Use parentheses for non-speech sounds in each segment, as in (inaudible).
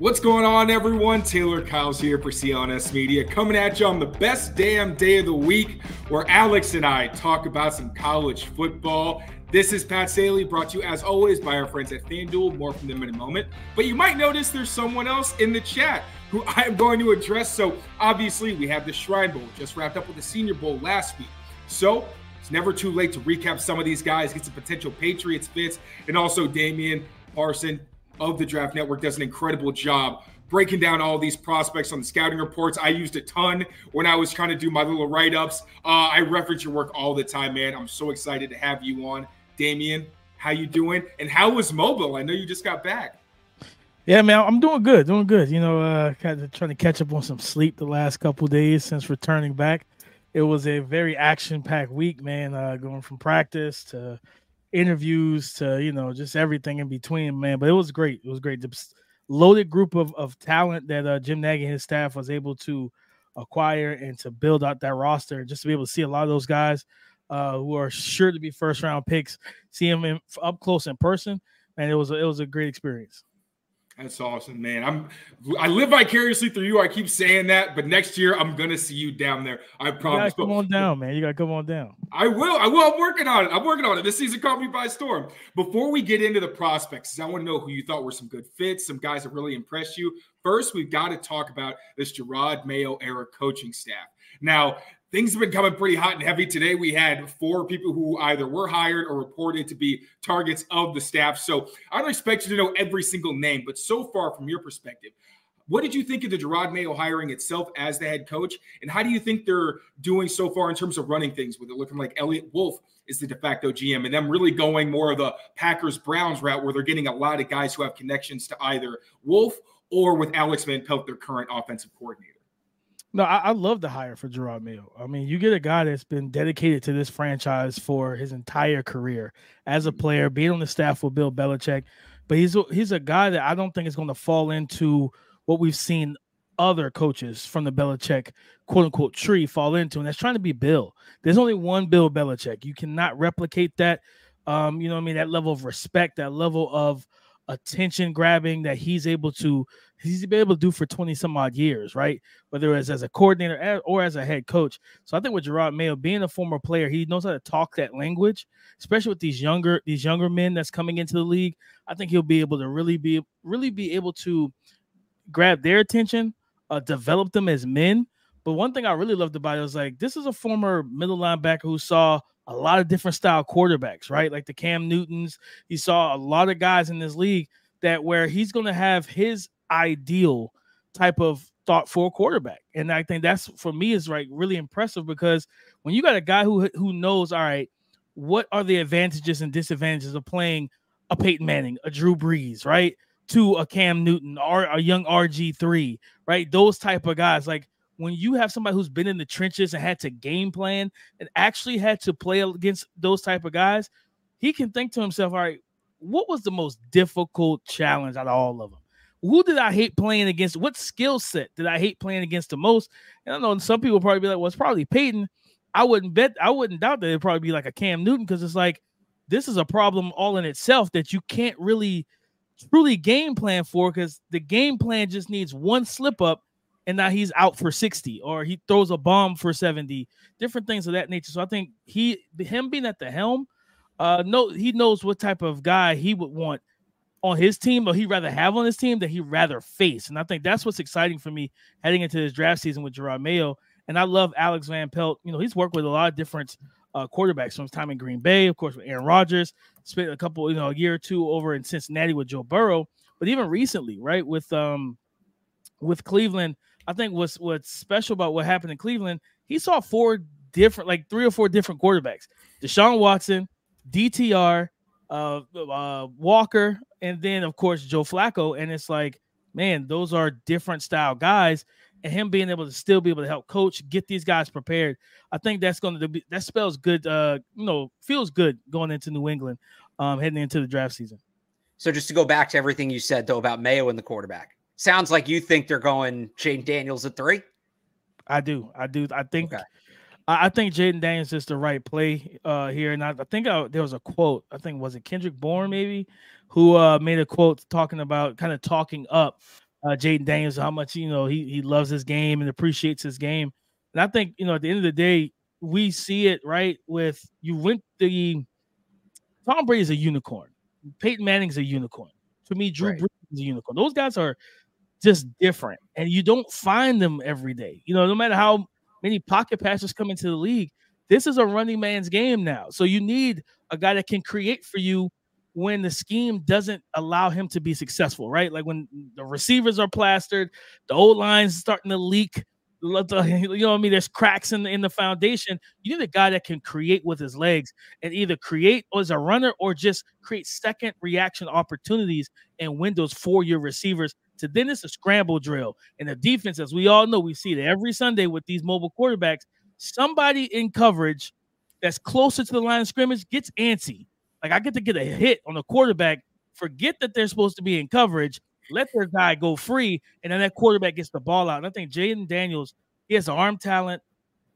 What's going on, everyone? Taylor Kyles here for CLNS Media, coming at you on the best damn day of the week, where Alex and I talk about some college football. This is Pats Daily, brought to you as always by our friends at FanDuel. More from them in a moment. But you might notice there's someone else in the chat who (laughs) I am going to address. So obviously, we have the Shrine Bowl just wrapped up with the Senior Bowl last week. So it's never too late to recap some of these guys, get some potential Patriots fits, and also Damian Parson of the Draft Network does an incredible job breaking down all these prospects on the scouting reports. I used a ton when I was trying to do my little write ups. Uh, I reference your work all the time, man. I'm so excited to have you on, Damian. How you doing? And how was Mobile? I know you just got back. Yeah, man, I'm doing good, doing good. You know, uh, kind of trying to catch up on some sleep the last couple days since returning back. It was a very action-packed week, man. Uh, going from practice to interviews to you know just everything in between, man. But it was great. It was great. The loaded group of, of talent that uh, Jim Nagy and his staff was able to acquire and to build out that roster, just to be able to see a lot of those guys uh, who are sure to be first round picks, see them in, up close in person, and it was a, it was a great experience. That's awesome, man. I'm I live vicariously through you. I keep saying that, but next year I'm gonna see you down there. I promise. come on down, man. You gotta come on down. I will. I will. I'm working on it. I'm working on it. This season caught me by storm. Before we get into the prospects, I want to know who you thought were some good fits, some guys that really impressed you. First, we've got to talk about this Jerod Mayo era coaching staff. Now, things have been coming pretty hot and heavy today. We had four people who either were hired or reported to be targets of the staff. So I don't expect you to know every single name, but so far, from your perspective, what did you think of the Jerod Mayo hiring itself as the head coach? And how do you think they're doing so far in terms of running things with it looking like Eliot Wolf is the de facto GM and them really going more of the Packers Browns route where they're getting a lot of guys who have connections to either Wolf or with Alex Van Pelt, their current offensive coordinator? No, I, I, love the hire for Jerod Mayo. I mean, you get a guy that's been dedicated to this franchise for his entire career as a player, being on the staff with Bill Belichick. But he's a, he's a guy that I don't think is going to fall into what we've seen other coaches from the Belichick quote unquote tree fall into, and that's trying to be Bill. There's only one Bill Belichick. You cannot replicate that. Um, you know, what I mean, that level of respect, that level of attention grabbing that he's able to he's been able to do for 20 some odd years, right? Whether it's as a coordinator or as a head coach. So I think with Jerod Mayo being a former player, he knows how to talk that language, especially with these younger these younger men that's coming into the league. I think he'll be able to really be really be able to grab their attention, uh, develop them as men. But one thing I really loved about it was like this is a former middle linebacker who saw a lot of different style quarterbacks, right? Like the Cam Newtons. He saw a lot of guys in this league that where he's going to have his ideal type of thought for a quarterback. And I think that's for me is like really impressive because when you got a guy who who knows, all right, what are the advantages and disadvantages of playing a Peyton Manning, a Drew Brees, right? To a Cam Newton or a young RG3, right? Those type of guys. Like when you have somebody who's been in the trenches and had to game plan and actually had to play against those type of guys, he can think to himself, all right, what was the most difficult challenge out of all of them? who did I hate playing against? What skill set did I hate playing against the most? And I know some people probably be like, well, it's probably Peyton. I wouldn't bet, I wouldn't doubt that it'd probably be like a Cam Newton because it's like this is a problem all in itself that you can't really truly game plan for because the game plan just needs one slip up and now he's out for 60 or he throws a bomb for 70 different things of that nature so i think he him being at the helm uh no he knows what type of guy he would want on his team or he'd rather have on his team that he'd rather face. And I think that's what's exciting for me heading into this draft season with Jerod Mayo. And I love Alex Van Pelt. You know, he's worked with a lot of different uh, quarterbacks from his time in Green Bay, of course, with Aaron Rodgers, spent a couple, you know, a year or two over in Cincinnati with Joe Burrow. But even recently, right, with um with Cleveland, I think what's what's special about what happened in Cleveland, he saw four different, like three or four different quarterbacks: Deshaun Watson, DTR, uh, uh, Walker, and then of course Joe Flacco. And it's like, man, those are different style guys. And him being able to still be able to help coach, get these guys prepared, I think that's going to be that spells good. Uh, you know, feels good going into New England, um, heading into the draft season. So just to go back to everything you said though about Mayo and the quarterback, sounds like you think they're going Jayden Daniels at three. I do. I do. I think. Okay. I, I think Jayden Daniels is the right play uh, here, and I, I think I, there was a quote. I think was it Kendrick Bourne maybe, who uh, made a quote talking about kind of talking up uh, Jayden Daniels, how much you know he he loves his game and appreciates his game. And I think you know at the end of the day, we see it right with you went the Tom Brady's a unicorn, Peyton Manning's a unicorn. To me, Drew right. Brees is a unicorn. Those guys are just different, and you don't find them every day. You know, no matter how many pocket passers come into the league, this is a running man's game now. So you need a guy that can create for you when the scheme doesn't allow him to be successful, right? Like when the receivers are plastered, the old line's starting to leak. (laughs) You know what I mean? There's cracks in the, in the foundation. You need a guy that can create with his legs and either create as a runner or just create second reaction opportunities and win those for your receivers to then it's a scramble drill. And the defense, as we all know, we see it every Sunday with these mobile quarterbacks. Somebody in coverage that's closer to the line of scrimmage gets antsy. Like I get to get a hit on the quarterback, forget that they're supposed to be in coverage, let their guy go free, and then that quarterback gets the ball out. And I think Jayden Daniels, he has arm talent.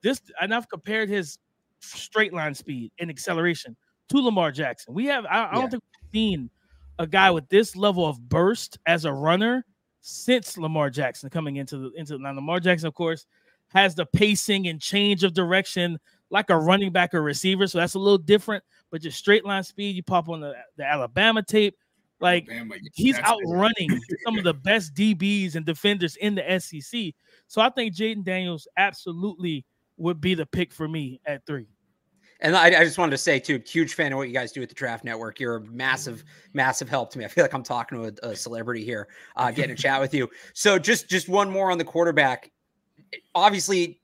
This and I've compared his straight line speed and acceleration to Lamar Jackson. We have I, I don't think we've seen a guy with this level of burst as a runner since Lamar Jackson coming into the into now Lamar Jackson, of course, has the pacing and change of direction like a running back or receiver. So that's a little different. But just straight line speed, you pop on the, the Alabama tape. Like Alabama, he's outrunning (laughs) some of the best DBs and defenders in the SEC. So I think Jayden Daniels absolutely would be the pick for me at three. And I, I, just wanted to say too, huge fan of what you guys do at the Draft Network. You're a massive, massive help to me. I feel like I'm talking to a, a celebrity here, uh, getting a chat with you. So just, just one more on the quarterback. Obviously,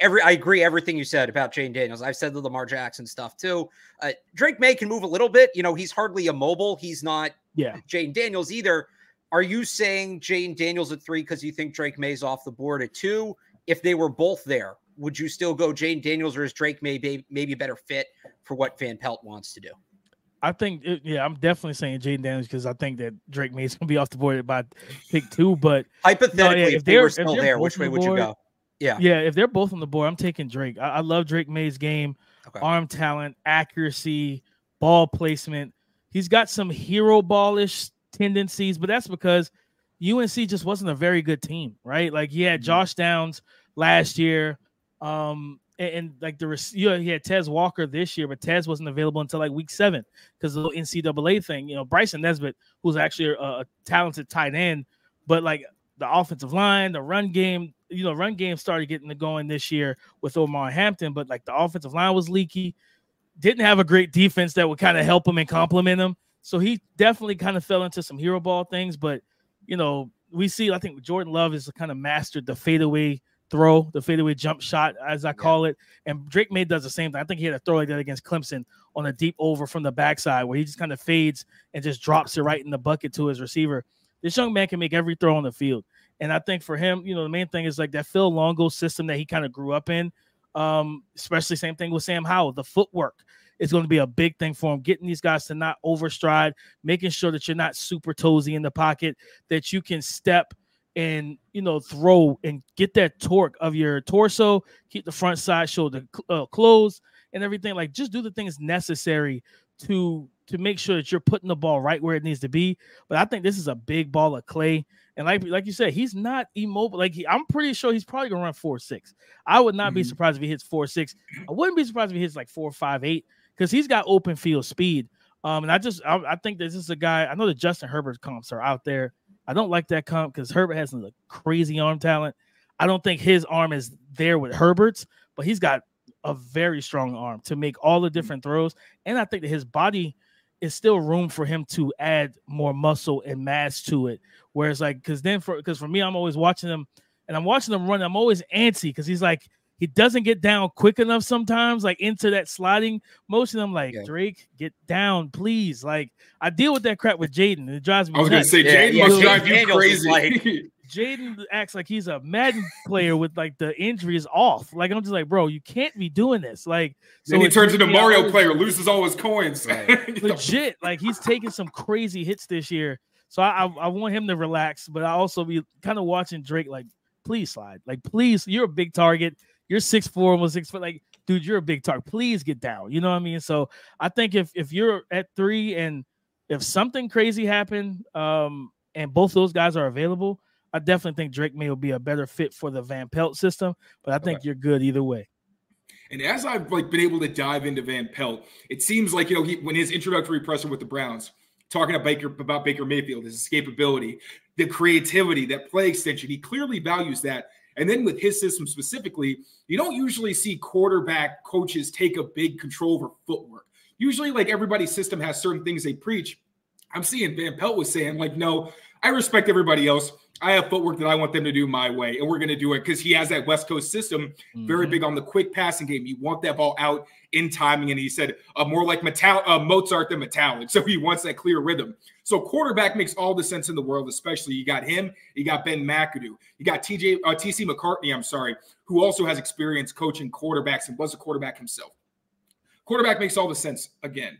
every I agree everything you said about Jayden Daniels. I've said the Lamar Jackson stuff too. Uh, Drake Maye can move a little bit. You know, he's hardly immobile. He's not. Yeah. Jayden Daniels either. Are you saying Jayden Daniels at three because you think Drake Maye's off the board at two? If they were both there, would you still go Jayden Daniels or is Drake maybe maybe a better fit for what Van Pelt wants to do? I think, yeah, I'm definitely saying Jayden Daniels because I think that Drake Maye's (laughs) gonna be off the board by pick two. But hypothetically, no, yeah, if, if they were still there, which way would board, you go? Yeah, yeah. If they're both on the board, I'm taking Drake. I, I love Drake Maye's game, okay. arm talent, accuracy, ball placement. He's got some hero ballish tendencies, but that's because UNC just wasn't a very good team, right? Like he had mm-hmm. Josh Downs last year. Um, and, and, like the you know, he had Tez Walker this year, but Tez wasn't available until like week seven because the NCAA thing. You know, Bryson Nesbit, who's actually a, a, talented tight end, but like the offensive line, the run game, you know, run game started getting going this year with Omar Hampton, but like the offensive line was leaky, didn't have a great defense that would kind of help him and complement him. So he definitely kind of fell into some hero ball things, but you know, we see I think Jordan Love is kind of mastered the fadeaway throw, the fadeaway jump shot, as I call yeah. it. And Drake Maye does the same thing. I think he had a throw like that against Clemson on a deep over from the backside where he just kind of fades and just drops it right in the bucket to his receiver. This young man can make every throw on the field. And I think for him, you know, the main thing is like that Phil Longo system that he kind of grew up in. Um, especially same thing with Sam Howell. The footwork is going to be a big thing for him. Getting these guys to not overstride, making sure that you're not super toesy in the pocket, that you can step – and you know throw and get that torque of your torso keep the front side shoulder uh, closed and everything. Like just do the things necessary to to make sure that you're putting the ball right where it needs to be. But i think this is a big ball of clay. And like like you said he's not immobile. Like he, i'm pretty sure he's probably gonna run four six. I would not mm-hmm. be surprised if he hits four six. I wouldn't be surprised if he hits like four five eight because he's got open field speed. Um and i just I, I think this is a guy i know the Justin Herbert comps are out there I don't like that comp because Herbert has some crazy arm talent. I don't think his arm is there with Herbert's, but he's got a very strong arm to make all the different throws. And I think that his body is still room for him to add more muscle and mass to it, Whereas like, because then for because for me, I'm always watching him and I'm watching him run. I'm always antsy because he's like he doesn't get down quick enough sometimes, like into that sliding motion. I'm like, yeah. Drake, get down, please. Like, I deal with that crap with Jaden. It drives me. I was nuts. gonna say Jaden yeah, must drive you crazy. Like, (laughs) Jaden acts like he's a Madden player with like the injuries off. Like I'm just like, bro, you can't be doing this. Like, so then he turns into Mario always, player, loses all his coins. Right. (laughs) Legit, like he's taking some crazy hits this year. So I, I, I want him to relax, but I also be kind of watching Drake like, please slide, like please, you're a big target. You're six four, almost six foot. Like, dude, you're a big target. Please get down. You know what I mean? So I think if if you're at three and if something crazy happened, um, and both those guys are available, I definitely think Drake Maye will be a better fit for the Van Pelt system. But I think okay. you're good either way. And as I've like been able to dive into Van Pelt, it seems like you know he when his introductory presser with the Browns, talking about Baker about Baker Mayfield, his escapability, the creativity, that play extension, he clearly values that. And then with his system specifically, you don't usually see quarterback coaches take a big control over footwork. Usually, like everybody's system has certain things they preach. I'm seeing Van Pelt was saying, like, no, I respect everybody else. I have footwork that I want them to do my way, and we're going to do it because he has that West Coast system, mm-hmm. very big on the quick passing game. You want that ball out in timing, and he said uh, more like Metal- uh, Mozart than Metallic, (laughs) so he wants that clear rhythm. So quarterback makes all the sense in the world, especially you got him, you got Ben McAdoo, you got TJ uh, TC McCartney. I'm sorry, who also has experience coaching quarterbacks and was a quarterback himself. Quarterback makes all the sense again,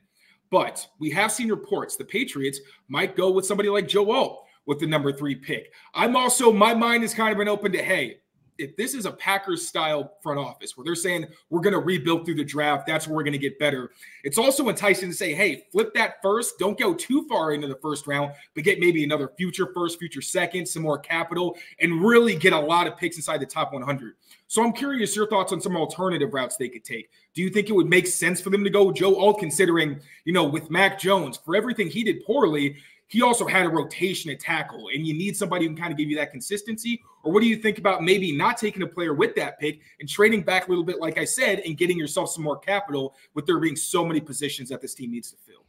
but we have seen reports the Patriots might go with somebody like Joe Alt with the number three pick. I'm also, my mind has kind of been open to, hey, if this is a Packers style front office where they're saying we're going to rebuild through the draft, that's where we're going to get better. It's also enticing to say, hey, flip that first. Don't go too far into the first round, but get maybe another future first, future second, some more capital, and really get a lot of picks inside the top 100. So I'm curious your thoughts on some alternative routes they could take. Do you think it would make sense for them to go Joe Alt, considering, you know, with Mac Jones, for everything he did poorly, he also had a rotation at tackle, and you need somebody who can kind of give you that consistency. Or what do you think about maybe not taking a player with that pick and trading back a little bit, like I said, and getting yourself some more capital with there being so many positions that this team needs to fill?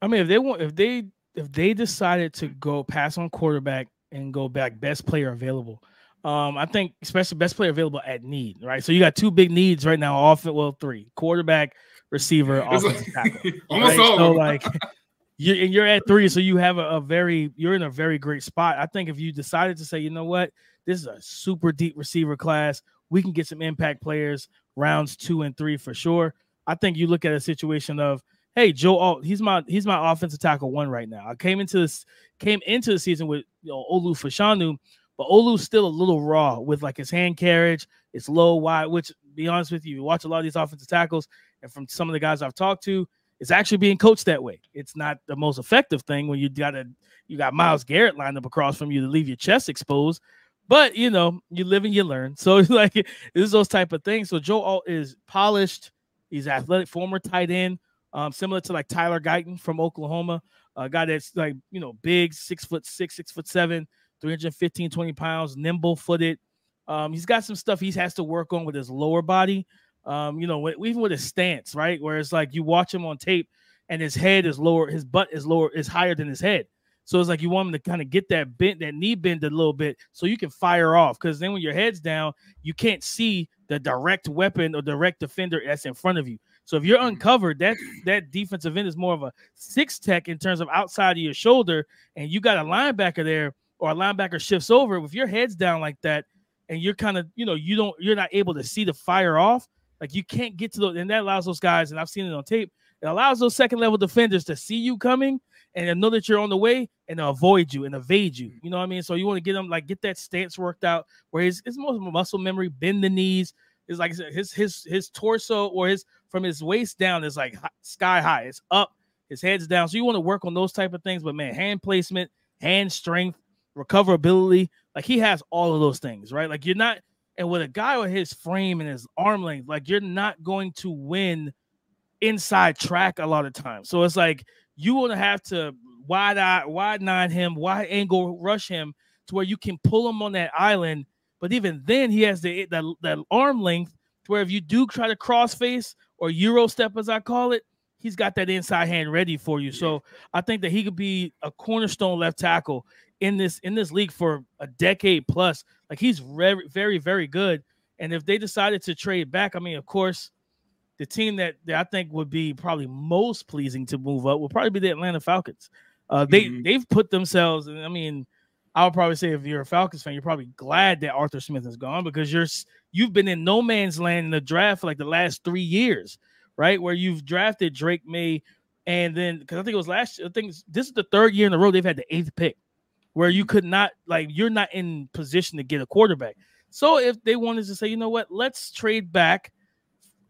I mean, if they want, if they if they decided to go pass on quarterback and go back best player available, um, I think especially best player available at need, right? So you got two big needs right now. Often, well, three quarterback, receiver, offensive tackle. (laughs) Almost right? all. So like. you and you're at three, so you have a, a, very you're in a very great spot. I think if you decided to say, you know what, this is a super deep receiver class, we can get some impact players rounds two and three for sure. I think you look at a situation of, hey, Joe Alt, he's my he's my offensive tackle one right now. I came into this came into the season with you know Olu Fashanu, but Olu's still a little raw with like his hand carriage, it's low wide, which be honest with you, you watch a lot of these offensive tackles, and from some of the guys I've talked to, it's actually being coached that way. It's not the most effective thing when you got a you got Myles Garrett lined up across from you to leave your chest exposed. But you know, you live and you learn. (laughs) So like this is those type of things. So Joe Alt is polished. He's athletic, former tight end, um, similar to like Tyler Guyton from Oklahoma. A guy that's like you know big, six foot six, six foot seven, 315, 20 pounds, nimble footed. Um, he's got some stuff he has to work on with his lower body. Um, you know, even with his stance, right? Where it's like you watch him on tape and his head is lower, his butt is lower, is higher than his head. So it's like you want him to kind of get that bent, that knee bend a little bit so you can fire off. Because then when your head's down, you can't see the direct weapon or direct defender that's in front of you. So if you're mm-hmm. uncovered, that that defensive end is more of a six tech in terms of outside of your shoulder, and you got a linebacker there, or a linebacker shifts over. With your head's down like that, and you're kind of, you know, you don't, you're not able to see the fire off. Like you can't get to those, and that allows those guys, and I've seen it on tape. It allows those second level defenders to see you coming and know that you're on the way and avoid you and evade you. You know what I mean? So you want to get them like get that stance worked out where his his muscle memory, bend the knees. Is like his his his torso or his from his waist down is like sky high. It's up, his head's down. So you want to work on those type of things. But man, hand placement, hand strength, recoverability, like he has all of those things, right? Like you're not and with a guy with his frame and his arm length, like you're not going to win inside track a lot of times. So it's like you want to have to wide eye, wide nine him, wide angle rush him to where you can pull him on that island. But even then, he has the that, that arm length to where if you do try to cross face or euro step, as I call it, he's got that inside hand ready for you. So I think that he could be a cornerstone left tackle in this in this league for a decade plus. Like he's very, very, very good. And if they decided to trade back, I mean, of course, the team that, that I think would be probably most pleasing to move up would probably be the Atlanta Falcons. Uh, they mm-hmm. they've put themselves, and I mean, I would probably say if you're a Falcons fan, you're probably glad that Arthur Smith is gone because you're you've been in no man's land in the draft for like the last three years, right? Where you've drafted Drake May, and then because I think it was last, I think this is the third year in a row they've had the eighth pick, where you could not like you're not in position to get a quarterback. So if they wanted to say, you know what, let's trade back,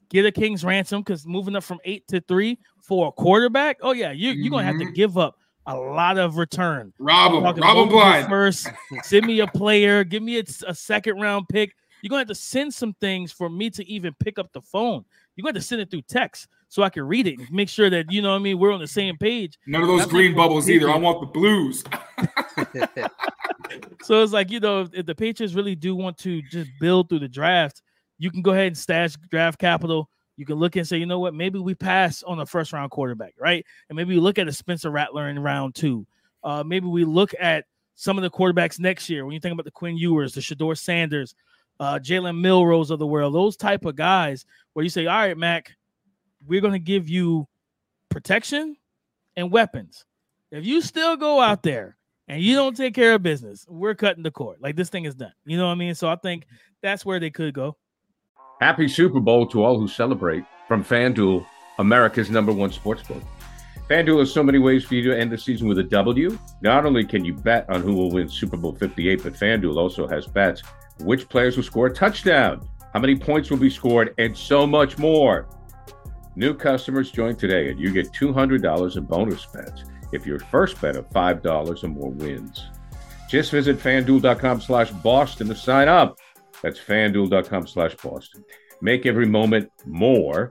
get a king's ransom because moving up from eight to three for a quarterback, oh yeah, you, you're gonna have to mm-hmm. give up a lot of return. Rob him, rob him blind. First, send me a player, give me a, a, second round pick. You're gonna have to send some things for me to even pick up the phone. You're going to have to send it through text so I can read it and make sure that you know what I mean we're on the same page. None of those green bubbles either. I want the blues. (laughs) (laughs) so it's like you know if the Patriots really do want to just build through the draft, you can go ahead and stash draft capital. You can look and say, you know what, maybe we pass on a first round quarterback, right? And maybe we look at a Spencer Rattler in round two. Uh, maybe we look at some of the quarterbacks next year. When you think about the Quinn Ewers, the Shedeur Sanders, uh, Jalen Milroes of the world, those type of guys where you say, all right, Mac, we're going to give you protection and weapons. If you still go out there and you don't take care of business, we're cutting the cord. Like this thing is done. You know what I mean? So I think that's where they could go. Happy Super Bowl to all who celebrate from FanDuel, America's number one sportsbook. FanDuel has so many ways for you to end the season with a W. Not only can you bet on who will win Super Bowl 58, but FanDuel also has bets which players will score a touchdown, how many points will be scored, and so much more. New customers join today and you get $200 in bonus bets if your first bet of $5 or more wins. Just visit fanduel.com slash Boston to sign up. That's fanduel.com slash Boston. Make every moment more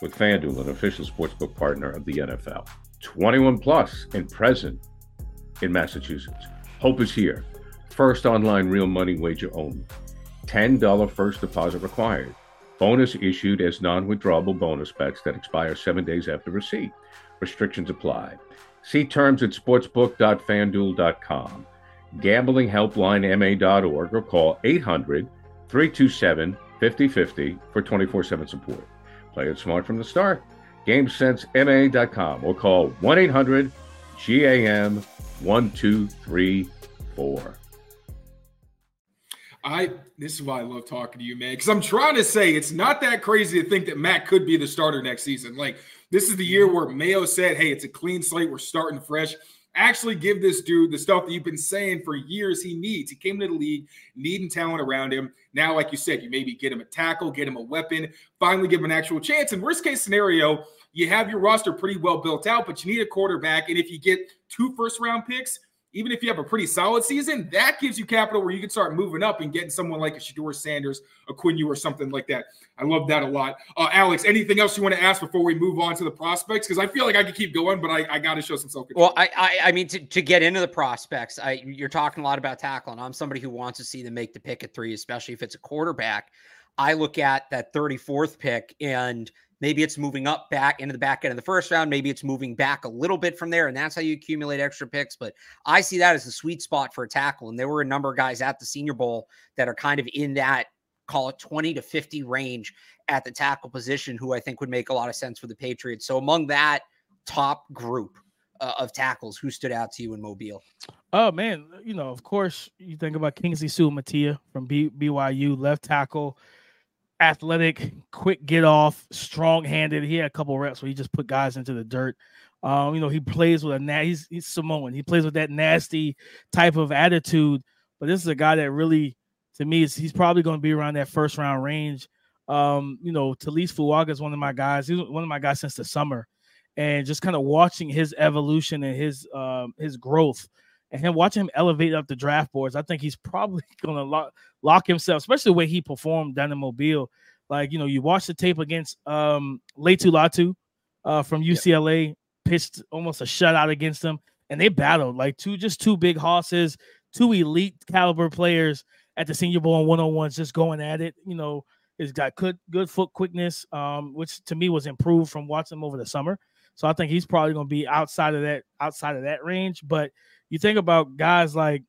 with FanDuel, an official sportsbook partner of the NFL. 21 plus and present in Massachusetts. Hope is here. First online real money wager only. $10 first deposit required. Bonus issued as non withdrawable bonus bets that expire seven days after receipt. Restrictions apply. See terms at sportsbook.fanduel.com. GamblingHelplineMA.org or call 800 327 5050 for 24 7 support. Play it smart from the start. GameSenseMA.com or call 1 800 GAM 1234. I this is why I love talking to you, man. Because I'm trying to say it's not that crazy to think that Mac could be the starter next season. Like this is the year mm-hmm. where Mayo said, "Hey, it's a clean slate. We're starting fresh." Actually, give this dude the stuff that you've been saying for years he needs. He came into the league needing talent around him. Now, like you said, you maybe get him a tackle, get him a weapon, finally give him an actual chance. In worst case scenario, you have your roster pretty well built out, but you need a quarterback. And if you get two first round picks, even if you have a pretty solid season, that gives you capital where you can start moving up and getting someone like a Shedeur Sanders, a Quinn or something like that. I love that a lot. Uh, Alex, anything else you want to ask before we move on to the prospects? Because I feel like I could keep going, but I, I got to show some self control. Well, I, I, I mean, to, to get into the prospects, I you're talking a lot about tackle, and I'm somebody who wants to see them make the pick at three, especially if it's a quarterback. I look at that 34th pick and Maybe it's moving up back into the back end of the first round. Maybe it's moving back a little bit from there, and that's how you accumulate extra picks. But I see that as a sweet spot for a tackle. And there were a number of guys at the Senior Bowl that are kind of in that call it 20 to 50 range at the tackle position, who I think would make a lot of sense for the Patriots. So among that top group uh, of tackles, who stood out to you in Mobile? Oh man, you know, of course, you think about Kingsley Suamataia from B- BYU, left tackle athletic, quick get off, strong handed. He had a couple reps where he just put guys into the dirt. Um, you know, he plays with a na- he's, he's Samoan. He plays with that nasty type of attitude. But this is a guy that really, to me, is he's probably going to be around that first round range. Um, you know, Taliese Fuaga is one of my guys. He's one of my guys since the summer, and just kind of watching his evolution and his um, his growth and him watching him elevate up the draft boards, I think he's probably (laughs) going to lock lock himself, especially the way he performed down in Mobile. Like you know, you watch the tape against um Laiatu Latu uh, from UCLA, yep. pitched almost a shutout against them, and they battled like two just two big horses, two elite caliber players at the Senior Bowl and one on ones, just going at it. You know, he's got good good foot quickness, um, which to me was improved from watching him over the summer. So I think he's probably going to be outside of that outside of that range, but you think about guys like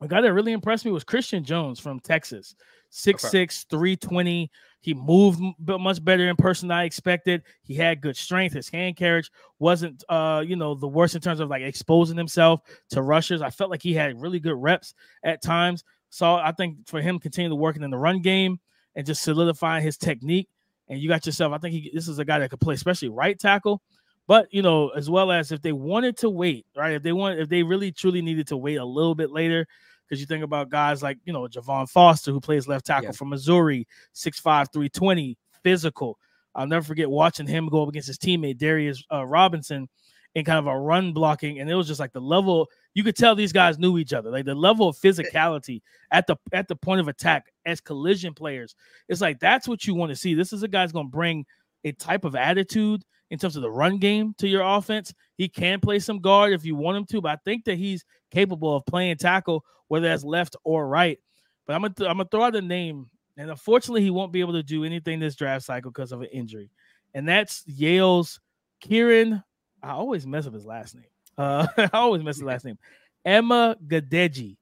a guy that really impressed me was Christian Jones from Texas. 6'6, 320. He moved much better in person than I expected. He had good strength. His hand carriage wasn't uh, you know, the worst in terms of like exposing himself to rushers. I felt like he had really good reps at times. So I think for him continuing to working in the run game and just solidifying his technique, and you got yourself, I think he, this is a guy that could play, especially right tackle. But you know, as well as if they wanted to wait, right? If they want, if they really truly needed to wait a little bit later, because you think about guys like you know Javon Foster, who plays left tackle yeah. from Missouri, 6'5", 320, physical. I'll never forget watching him go up against his teammate Darius uh, Robinson in kind of a run blocking, and it was just like the level you could tell these guys knew each other. Like the level of physicality at the at the point of attack as collision players. It's like that's what you want to see. This is a guy's going to bring a type of attitude in terms of the run game to your offense. He can play some guard if you want him to, but I think that he's capable of playing tackle, whether that's left or right. But I'm gonna th- I'm gonna throw out a name, and unfortunately, he won't be able to do anything this draft cycle because of an injury, and that's Yale's Kieran. I always mess up his last name. Uh, (laughs) I always mess his last name. Amegadjie,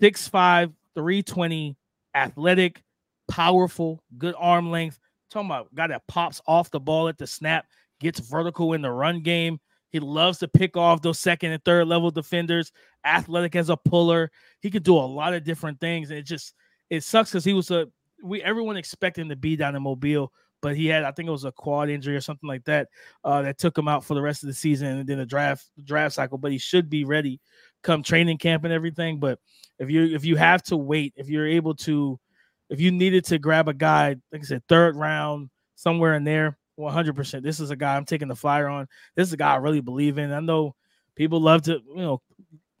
6'5, 320, athletic, powerful, good arm length. talking about guy that pops off the ball at the snap, gets vertical in the run game. He loves to pick off those second and third level defenders, athletic as a puller. He could do a lot of different things. And it just it sucks because he was a we everyone expected him to be down in Mobile, but he had I think it was a quad injury or something like that uh, that took him out for the rest of the season and then the draft draft cycle. But he should be ready come training camp and everything. But if you if you have to wait, if you're able to, if you needed to grab a guy, like I said, third round somewhere in there, 100%. This is a guy I'm taking the flyer on. This is a guy I really believe in. I know people love to, you know,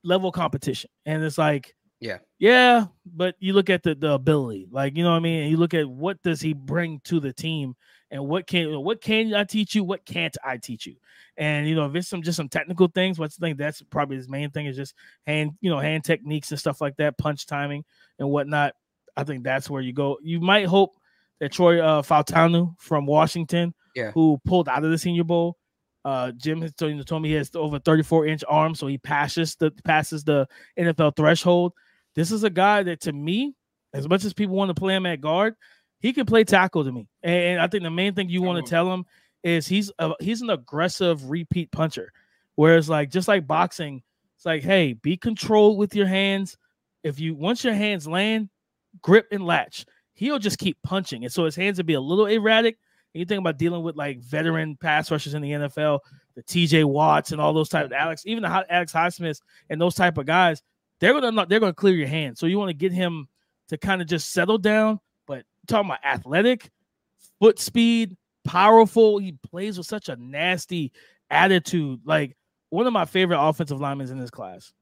level competition. And it's like, yeah, yeah, but you look at the, the ability, like, you know what I mean? And you look at what does he bring to the team and what can what can I teach you? What can't I teach you? And you know, if it's some just some technical things, what's the thing that's probably his main thing is just hand, you know, hand techniques and stuff like that, punch timing and whatnot. I think that's where you go. You might hope that Troy uh, Fautanu from Washington yeah. who pulled out of the Senior Bowl. Uh, Jim has told, told me he has over 34 inch arms, so he passes the passes the NFL threshold. This is a guy that, to me, as much as people want to play him at guard, he can play tackle to me. And I think the main thing you want to tell him is he's a, he's an aggressive repeat puncher. Whereas, like just like boxing, it's like, hey, be controlled with your hands. If you once your hands land, grip and latch. He'll just keep punching, and so his hands will be a little erratic, you think about dealing with like veteran pass rushers in the NFL, the TJ Watts and all those type of Alex, even the Alex Highsmiths and those type of guys, they're gonna they're gonna clear your hand. So you want to get him to kind of just settle down. But talking about athletic, foot speed, powerful. He plays with such a nasty attitude. Like one of my favorite offensive linemen in this class.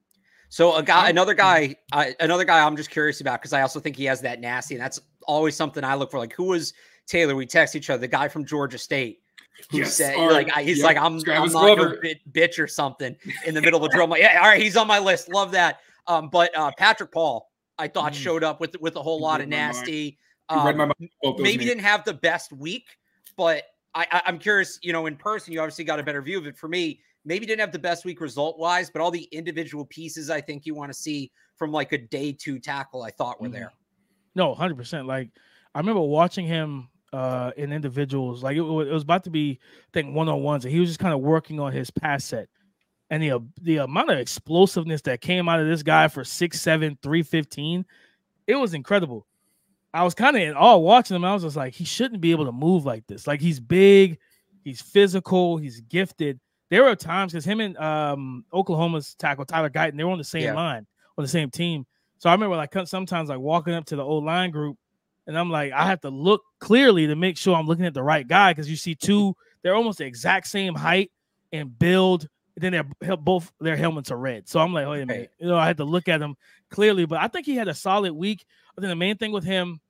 So a guy, another guy, uh, another guy, I'm just curious about because I also think he has that nasty, and that's always something I look for. Like who was Taylor, we text each other. The guy from Georgia State who yes, said like he's yep. like I'm, I'm not your bitch or something in the middle of the drill. Like, yeah, all right, he's on my list. Love that. Um, but uh, Patrick Paul, I thought mm. showed up with with a whole lot of nasty. Um, maybe didn't have the best week, but I, I I'm curious. You know, in person, you obviously got a better view of it. For me, maybe didn't have the best week result wise, but all the individual pieces I think you want to see from like a day two tackle, I thought were mm. there. No, hundred percent. Like I remember watching him uh in individuals. Like it, it was about to be, I think, one on ones, and he was just kind of working on his pass set. And the the amount of explosiveness that came out of this guy for six seven three fifteen, it was incredible. I was kind of in awe watching him. I was just like, he shouldn't be able to move like this. Like he's big, he's physical, he's gifted. There were times because him and um, Oklahoma's tackle Tyler Guyton, they were on the same yeah. line on the same team. So I remember like sometimes like walking up to the old line group and I'm like, I have to look clearly to make sure I'm looking at the right guy because you see two, they're almost the exact same height and build. And then they're both their helmets are red. So I'm like, wait a minute, you know, I had to look at them clearly. But I think he had a solid week. I think the main thing with him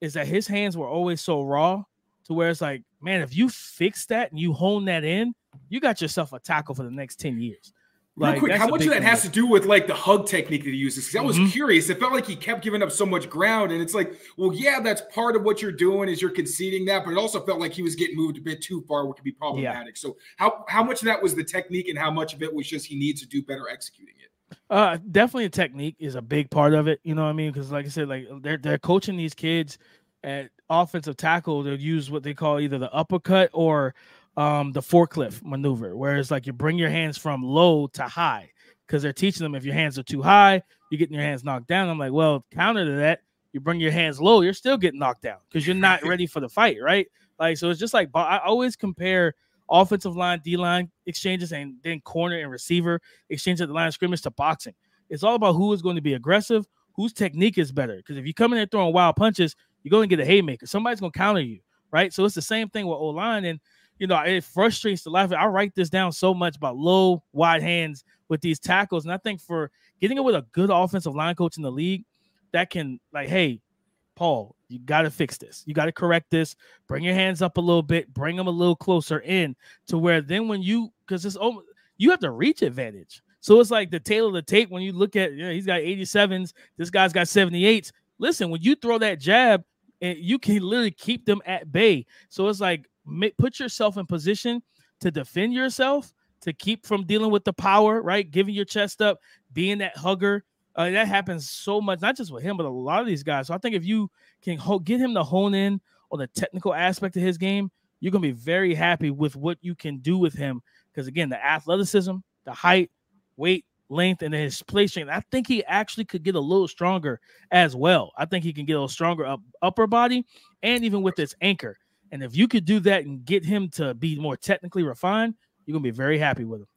is that his hands were always so raw to where it's like, man, if you fix that and you hone that in, you got yourself a tackle for the next 10 years. Real quick, how much of that has to do with like the hug technique that he uses? Because I was mm-hmm. curious. It felt like he kept giving up so much ground, and it's like, well, yeah, that's part of what you're doing is you're conceding that, but it also felt like he was getting moved a bit too far, which could be problematic. Yeah. So, how how much of that was the technique, and how much of it was just he needs to do better executing it? Uh, definitely a technique is a big part of it. You know what I mean? Because like I said, like they're they're coaching these kids at offensive tackle. They'll use what they call either the uppercut or um, the forklift maneuver, where it's like you bring your hands from low to high because they're teaching them if your hands are too high, you're getting your hands knocked down. I'm like, well, counter to that, you bring your hands low, you're still getting knocked down because you're not (laughs) ready for the fight, right? Like, so it's just like I always compare offensive line, D line exchanges, and then corner and receiver exchange at the line of scrimmage to boxing. It's all about who is going to be aggressive, whose technique is better. Because if you come in there throwing wild punches, you're going to get a haymaker. Somebody's going to counter you, right? So it's the same thing with O line. And, you know, it frustrates the life. I write this down so much about low, wide hands with these tackles. And I think for getting it with a good offensive line coach in the league, that can, like, hey, Paul, you got to fix this. You got to correct this. Bring your hands up a little bit. Bring them a little closer in to where then when you, because it's oh, you have the reach advantage. So it's like the tail of the tape when you look at, you know, he's got 87s. This guy's got 78s. Listen, when you throw that jab, and you can literally keep them at bay. So it's like put yourself in position to defend yourself, to keep from dealing with the power, right? Giving your chest up, being that hugger, uh, that happens so much, not just with him, but a lot of these guys. So I think if you can get him to hone in on the technical aspect of his game, you're gonna be very happy with what you can do with him. Because again, the athleticism, the height, weight, length, and his play strength. I think he actually could get a little stronger as well. I think he can get a little stronger up upper body and even with his anchor. And if you could do that and get him to be more technically refined, you're gonna be very happy with him.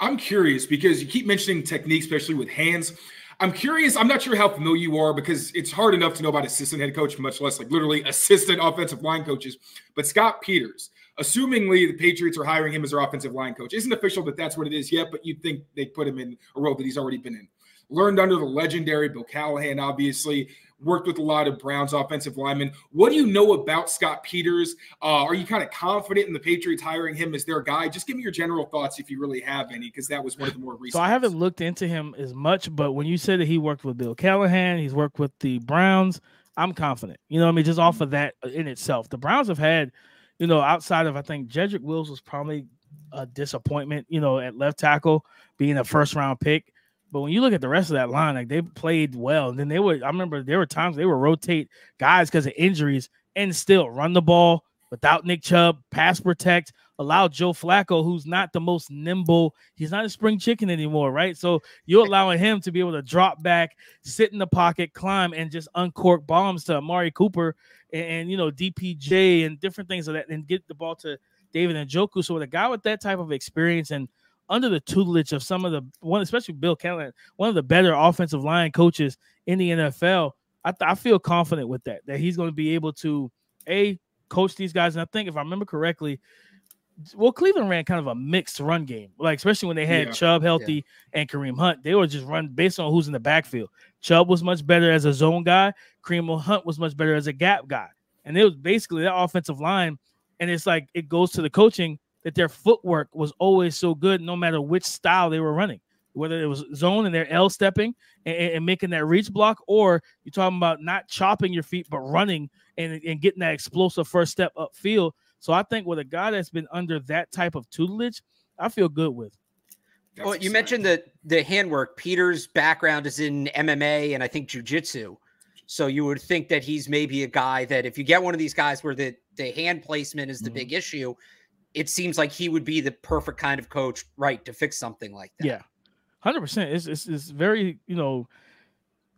I'm curious because you keep mentioning technique, especially with hands. I'm curious. I'm not sure how familiar you are because it's hard enough to know about assistant head coach, much less like literally assistant offensive line coaches. But Scott Peters, assumingly the Patriots are hiring him as their offensive line coach, isn't official that that's what it is yet, but you'd think they'd put him in a role that he's already been in. Learned under the legendary Bill Callahan, obviously worked with a lot of Browns offensive linemen. What do you know about Scott Peters? Uh, are you kind of confident in the Patriots hiring him as their guy? Just give me your general thoughts if you really have any, because that was one of the more recent. So I haven't looked into him as much, but when you said that he worked with Bill Callahan, he's worked with the Browns. I'm confident. You know, I mean, just off of that in itself, the Browns have had, you know, outside of I think Jedrick Wills was probably a disappointment. You know, at left tackle being a first round pick. But when you look at the rest of that line, like they played well. And then they would, I remember there were times they would rotate guys because of injuries and still run the ball without Nick Chubb, pass protect, allow Joe Flacco, who's not the most nimble, he's not a spring chicken anymore, right? So you're allowing him to be able to drop back, sit in the pocket, climb, and just uncork bombs to Amari Cooper and, and you know DPJ and different things of that, and get the ball to David Njoku. So with a guy with that type of experience and under the tutelage of some of the one, especially Bill Callahan, one of the better offensive line coaches in the NFL. I, th- I feel confident with that that he's going to be able to a coach these guys. And I think if I remember correctly, well, Cleveland ran kind of a mixed run game, like especially when they had yeah. Chubb healthy yeah. and Kareem Hunt. They were just run based on who's in the backfield. Chubb was much better as a zone guy. Kareem Hunt was much better as a gap guy, and it was basically that offensive line. And it's like it goes to the coaching that their footwork was always so good, no matter which style they were running, whether it was zone and they're L stepping and, and, making that reach block, or you're talking about not chopping your feet but running and, and getting that explosive first step upfield. So I think with a guy that's been under that type of tutelage, I feel good with. That's well, you mentioned the the handwork. Peter's background is in MMA and I think jujitsu. So you would think that he's maybe a guy that if you get one of these guys where the the hand placement is the mm-hmm. big issue, it seems like he would be the perfect kind of coach, right, to fix something like that. Yeah, hundred percent. It's, it's it's very you know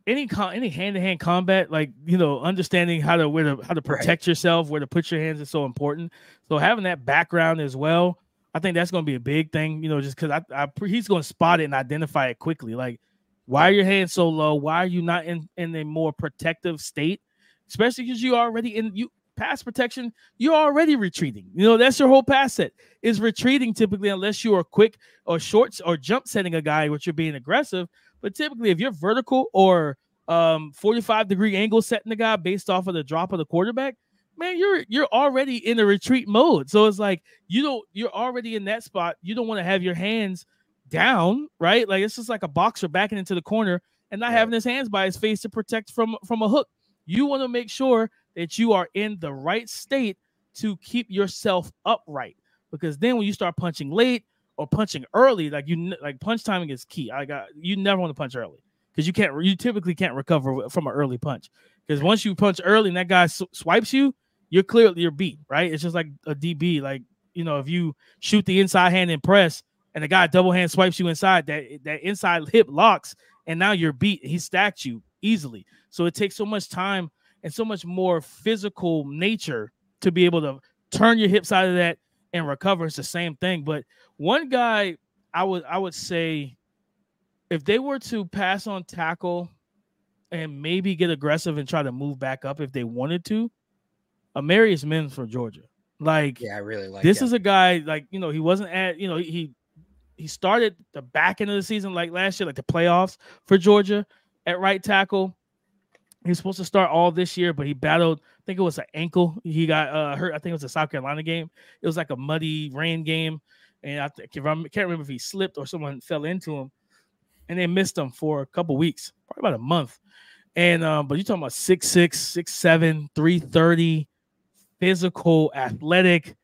any con- any hand to hand combat, like you know, understanding how to where to how to protect right. yourself, where to put your hands is so important. So having that background as well, I think that's going to be a big thing. You know, just because I, I he's going to spot it and identify it quickly. Like, why are your hands so low? Why are you not in in a more protective state? Especially because you already in you pass protection, you're already retreating. You know, that's your whole pass set is retreating typically, unless you are quick or short or jump setting a guy, which you're being aggressive. But typically, if you're vertical or um 45 degree angle setting the guy based off of the drop of the quarterback, man, you're you're already in a retreat mode. So it's like you don't you're already in that spot. You don't want to have your hands down, right? Like it's just like a boxer backing into the corner and not having his hands by his face to protect from from a hook. You want to make sure that you are in the right state to keep yourself upright. Because then when you start punching late, or punching early, like you like punch timing is key. I got uh, you never want to punch early because you can't you typically can't recover from an early punch because once you punch early and that guy sw- swipes you, you're clearly you're beat, right? It's just like a DB, like you know if you shoot the inside hand and press and the guy double hand swipes you inside, that that inside (laughs) hip locks and now you're beat. He stacked you easily, so it takes so much time and so much more physical nature to be able to turn your hips out of that and recover. It's the same thing, but one guy I would I would say if they were to pass on tackle and maybe get aggressive and try to move back up if they wanted to, Amarius Mims for Georgia. Like, yeah, I really like this is a guy like you know he wasn't at you know he he started the back end of the season like last year like the playoffs for Georgia at right tackle. He was supposed to start all this year, but he battled. I think it was an ankle. He got uh, hurt. I think it was a South Carolina game. It was like a muddy rain game, and I th- can't remember if he slipped or someone fell into him, and they missed him for a couple weeks, probably about a month. And um, but you're talking about six six, six seven, three thirty, physical, athletic,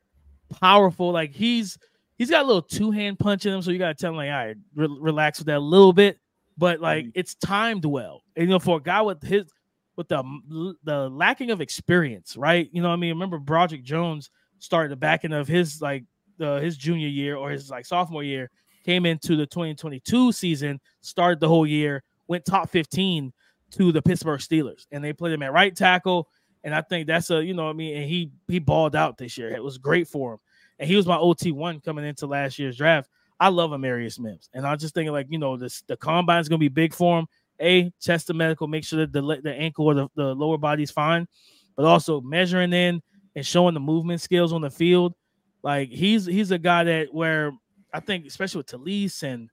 powerful. Like he's he's got a little two hand punch in him, so you gotta tell him like, all right, re- relax with that a little bit. But like it's timed well, and you know for a guy with his with the the lacking of experience, right? You know, I mean, remember Broderick Jones started the back end of his like the his junior year or his like sophomore year, came into the 2022 season, started the whole year, went top 15 to the Pittsburgh Steelers, and they played him at right tackle. And I think that's a you know I mean, and he he balled out this year. It was great for him, and he was my OT one coming into last year's draft. I love Amarius Mims, and I just thinking like you know this the combine is gonna be big for him. A test the medical, make sure that the the ankle or the, the lower body's fine, but also measuring in and showing the movement skills on the field. Like he's he's a guy that where I think especially with Taliese and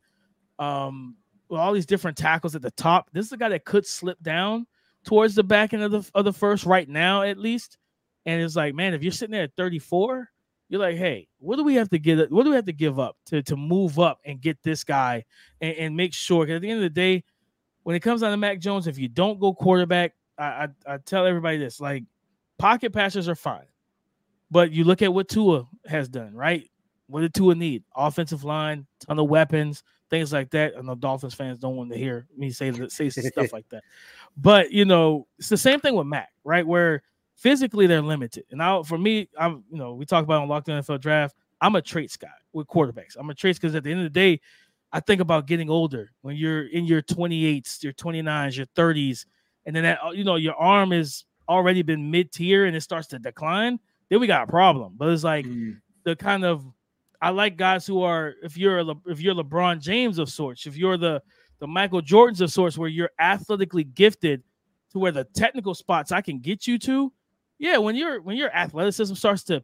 um with all these different tackles at the top, this is a guy that could slip down towards the back end of the of the first right now at least. And it's like, man, if you're sitting there at 34, you're like, hey, what do we have to get? What do we have to give up to to move up and get this guy and, and make sure? Because at the end of the day, when it comes down to Mac Jones, if you don't go quarterback, I, I, I tell everybody this: like, pocket passers are fine, but you look at what Tua has done, right? What did Tua need? Offensive line, ton of weapons, things like that. I know Dolphins fans don't want to hear me say say stuff (laughs) like that, but you know, it's the same thing with Mac, right? Where physically they're limited. And now for me, I'm you know, we talk about on Locked On NFL Draft. I'm a traits guy with quarterbacks. I'm a traits because at the end of the day, I think about getting older when you're in your 28s, your 29s, your 30s, and then that you know your arm has already been mid tier and it starts to decline. Then we got a problem. But it's like Mm. the kind of I like guys who are if you're a, Le- if you're LeBron James of sorts, if you're the the Michael Jordans of sorts, where you're athletically gifted to where the technical spots I can get you to. Yeah, when your when your athleticism starts to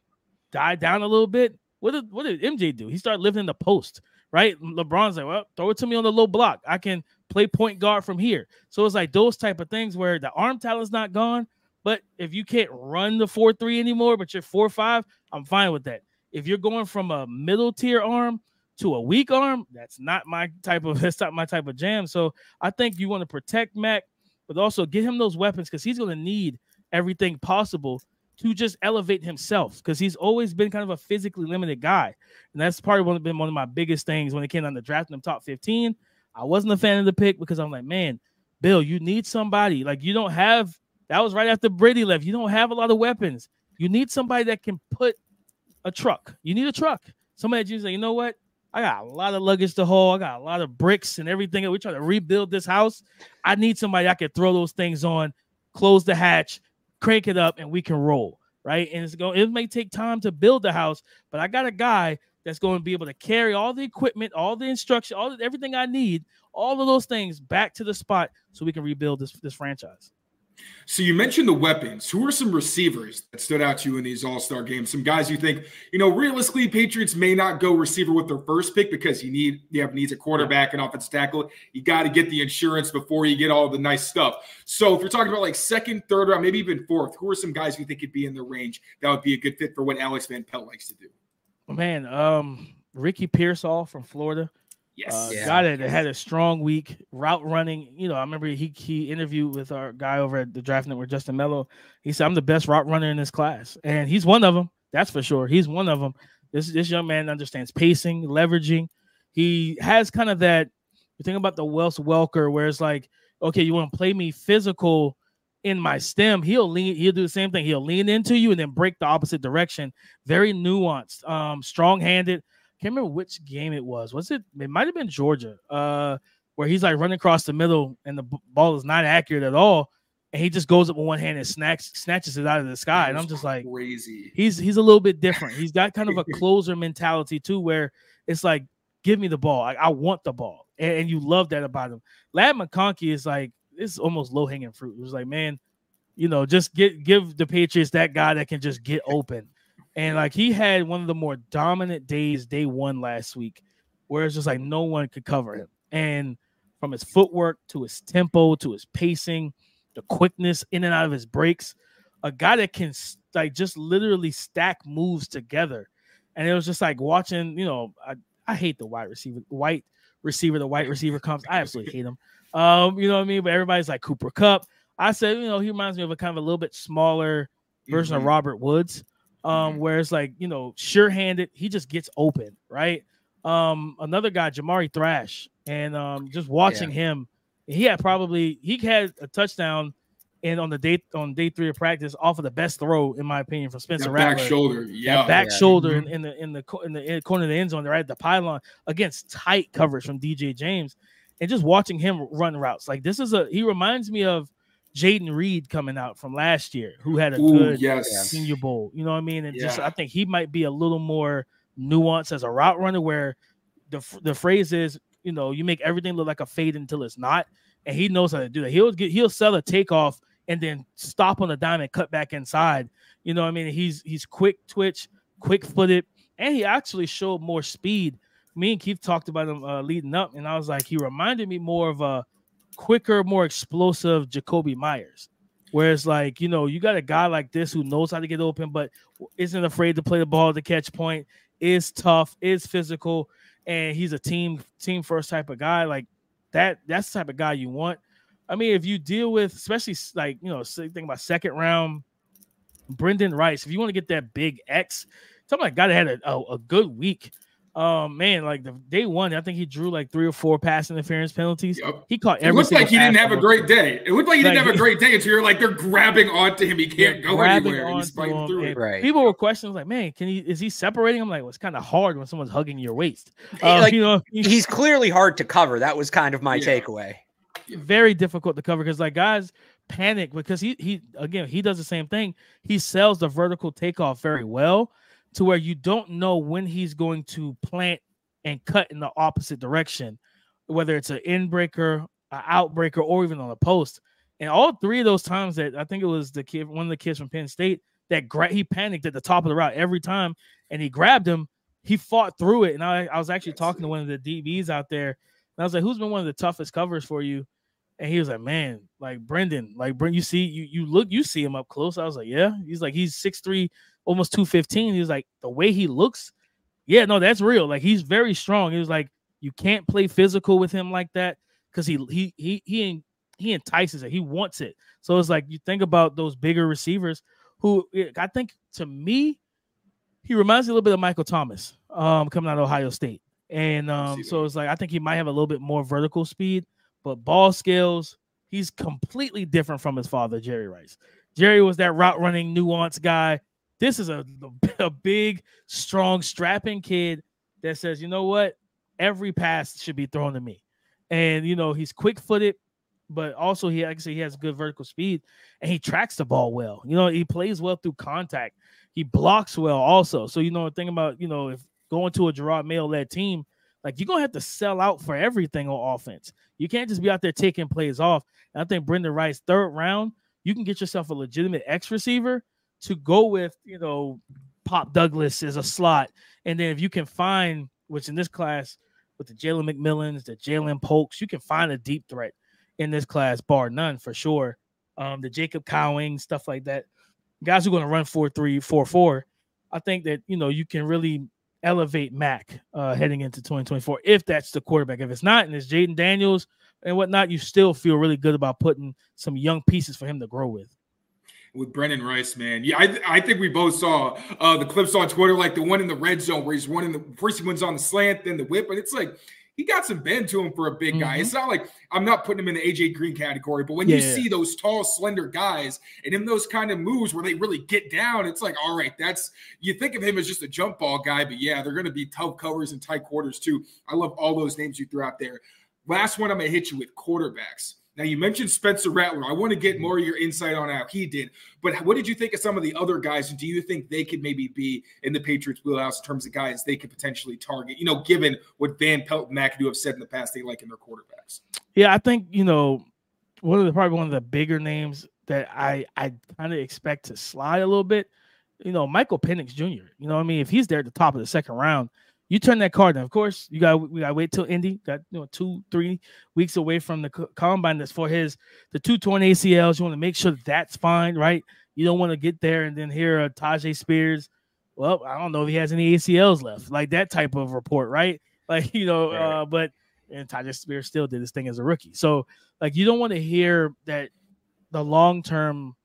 die down a little bit, what did what did MJ do? He started living in the post, right? LeBron's like, well, throw it to me on the low block. I can play point guard from here. So it's like those type of things where the arm talent's not gone, but if you can't run the four three anymore, but you're four five, I'm fine with that. If you're going from a middle tier arm to a weak arm, that's not my type of (laughs) that's not my type of jam. So I think you want to protect Mac, but also get him those weapons because he's going to need everything possible to just elevate himself because he's always been kind of a physically limited guy, and that's probably one of been one of my biggest things when it came down to drafting him top 15. I wasn't a fan of the pick because I'm like, man, Bill, you need somebody like you don't have. That was right after Brady left. You don't have a lot of weapons. You need somebody that can put a truck. You need a truck. Somebody that you say, you know what? I got a lot of luggage to haul. I got a lot of bricks and everything. We try to rebuild this house. I need somebody I can throw those things on, close the hatch, crank it up, and we can roll. Right. And it's going, it may take time to build the house, but I got a guy that's going to be able to carry all the equipment, all the instruction, all the, everything I need, all of those things back to the spot so we can rebuild this this franchise. So you mentioned the weapons. Who are some receivers that stood out to you in these All Star games? Some guys you think, you know, realistically, Patriots may not go receiver with their first pick because you need you have needs a quarterback and offensive tackle. You got to get the insurance before you get all the nice stuff. So if you're talking about like second, third round, maybe even fourth, who are some guys you think could be in the range that would be a good fit for what Alex Van Pelt likes to do? Man, um, Ricky Pearsall from Florida. Yes. Uh, Yeah. guy that had a strong week, route running. You know, I remember he he interviewed with our guy over at the Draft Network, Justin Melo. He said, "I'm the best route runner in this class," and he's one of them. That's for sure. He's one of them. This this young man understands pacing, leveraging. He has kind of that. You think about the Wes Welker, where it's like, okay, you want to play me physical in my stem. He'll lean. He'll do the same thing. He'll lean into you and then break the opposite direction. Very nuanced, um, strong-handed. Can't remember which game it was. Was it? It might have been Georgia. Uh, where he's like running across the middle and the ball is not accurate at all and he just goes up with one hand and snatch, snatches it out of the sky. And I'm just like crazy. He's he's a little bit different. He's got kind of a (laughs) closer mentality too, where it's like, give me the ball. I, I want the ball. And, and, you love that about him. Ladd McConkey is like it's almost low hanging fruit. It was like, man, you know, just get give the Patriots that guy that can just get open. And like he had one of the more dominant days day one last week, where it's just like no one could cover him. And from his footwork to his tempo to his pacing the quickness in and out of his breaks, a guy that can like just literally stack moves together. And it was just like watching, you know, I, I hate the wide receiver, white receiver, the white receiver comes. I absolutely hate him. Um, you know what I mean? But everybody's like Cooper Kupp. I said, you know, he reminds me of a kind of a little bit smaller version mm-hmm. of Robert Woods. Um, mm-hmm. where it's like, you know, sure-handed, he just gets open, right? Um, another guy, Jamari Thrash, and um, just watching yeah. him he had probably he had a touchdown and on the day on day three of practice off of the best throw in my opinion from Spencer that Rattler. Back shoulder, yeah, back yeah. shoulder mm-hmm. in, in, the in the in the corner of the end zone, right at the pylon against tight coverage from DJ James, and just watching him run routes like this is a he reminds me of Jayden Reed coming out from last year, who had a Ooh, good yes. Senior Bowl. You know what I mean? And yeah. just I think he might be a little more nuanced as a route runner, where the the phrase is, you know, you make everything look like a fade until it's not and he knows how to do that. He'll get he'll sell a takeoff and then stop on the dime and cut back inside. You know, what I mean, he's he's quick twitch, quick footed, and he actually showed more speed. Me and Keith talked about him uh, leading up, and I was like, he reminded me more of a quicker, more explosive Jakobi Meyers. Whereas, like, you know, you got a guy like this who knows how to get open, but isn't afraid to play the ball to catch point, is tough, is physical, and he's a team team first type of guy. Like that that's the type of guy you want. I mean, if you deal with, especially like you know, think about second round, Brendan Rice. If you want to get that big X, like guy that had a, a, a good week. Um, man, like the day one, I think he drew like three or four pass interference penalties. Yep. He caught. It looked like he didn't have a great day. It looked like he like, didn't have a great day until you're like they're grabbing onto him. He can't go anywhere. he's fighting through it. Right. People were questioning like, man, can he? Is he separating? I'm like, well, it's kind of hard when someone's hugging your waist. Um, like, you know, he's clearly hard to cover. That was kind of my yeah. takeaway. Very difficult to cover because like guys panic because he he again he does the same thing. He sells the vertical takeoff very well to where you don't know when he's going to plant and cut in the opposite direction, whether it's an inbreaker, an outbreaker, or even on a post. And all three of those times that I think it was the kid, one of the kids from Penn State, that gra- he panicked at the top of the route every time, and he grabbed him. He fought through it, and I, I was actually talking to one of the DBs out there, and I was like, "Who's been one of the toughest covers for you?" And he was like, "Man, like Brendan, like Brendan, you see, you you look, you see him up close." I was like, "Yeah." He's like, he's six three, almost two fifteen. He was like, the way he looks, yeah, no, that's real. Like he's very strong. He was like, you can't play physical with him like that because he he he he he entices it. He wants it. So it's like you think about those bigger receivers who I think to me, he reminds me a little bit of Michael Thomas, um, coming out of Ohio State. And um, so it's like I think he might have a little bit more vertical speed, but ball skills, he's completely different from his father, Jerry Rice. Jerry was that route running nuance guy. This is a, a big, strong, strapping kid that says, you know what? Every pass should be thrown to me. And, you know, he's quick footed, but also he actually he has good vertical speed and he tracks the ball well. You know, he plays well through contact. He blocks well also. So, you know, the thing about, you know, if going to a Jerod Mayo led team, like you're gonna have to sell out for everything on offense. You can't just be out there taking plays off. And I think Brendan Rice, third round, you can get yourself a legitimate X receiver to go with, you know, Pop Douglas as a slot. And then if you can find, which in this class, with the Jalen McMillans, the Ja'Lynn Polks, you can find a deep threat in this class, bar none for sure. Um, the Jacob Cowing, stuff like that. Guys who are going to run 4 3, 4 4. I think that, you know, you can really elevate Mac uh, heading into 2024 if that's the quarterback. If it's not, and it's Jayden Daniels and whatnot, you still feel really good about putting some young pieces for him to grow with. With Brendan Rice, man. Yeah, I, I think we both saw uh, the clips on Twitter, like the one in the red zone where he's running the first he wins on the slant, then the whip, and it's like he got some bend to him for a big guy. Mm-hmm. It's not like I'm not putting him in the AJ Green category, but when yeah, you yeah. see those tall, slender guys and in those kind of moves where they really get down, it's like, all right, that's you think of him as just a jump ball guy, but yeah, they're going to be tough covers and tight quarters too. I love all those names you threw out there. Last one, I'm going to hit you with quarterbacks. Now you mentioned Spencer Rattler. I want to get mm-hmm. more of your insight on how he did. But what did you think of some of the other guys? And do you think they could maybe be in the Patriots wheelhouse in terms of guys they could potentially target? You know, given what Van Pelt and McAdoo have said in the past, they like in their quarterbacks. Yeah, I think you know one of the probably one of the bigger names that I I kind of expect to slide a little bit. You know, Michael Penix Jr. You know, I mean, if he's there at the top of the second round, you turn that card down. Of course, you got we got to wait till Indy. Got you know two three weeks away from the combine. That's for his the two torn ACLs. You want to make sure that that's fine, right? You don't want to get there and then hear a Tyjae Spears. Well, I don't know if he has any ACLs left, like that type of report, right? (laughs) Like you know, uh, but and Tyjae Spears still did his thing as a rookie. So like you don't want to hear that the long term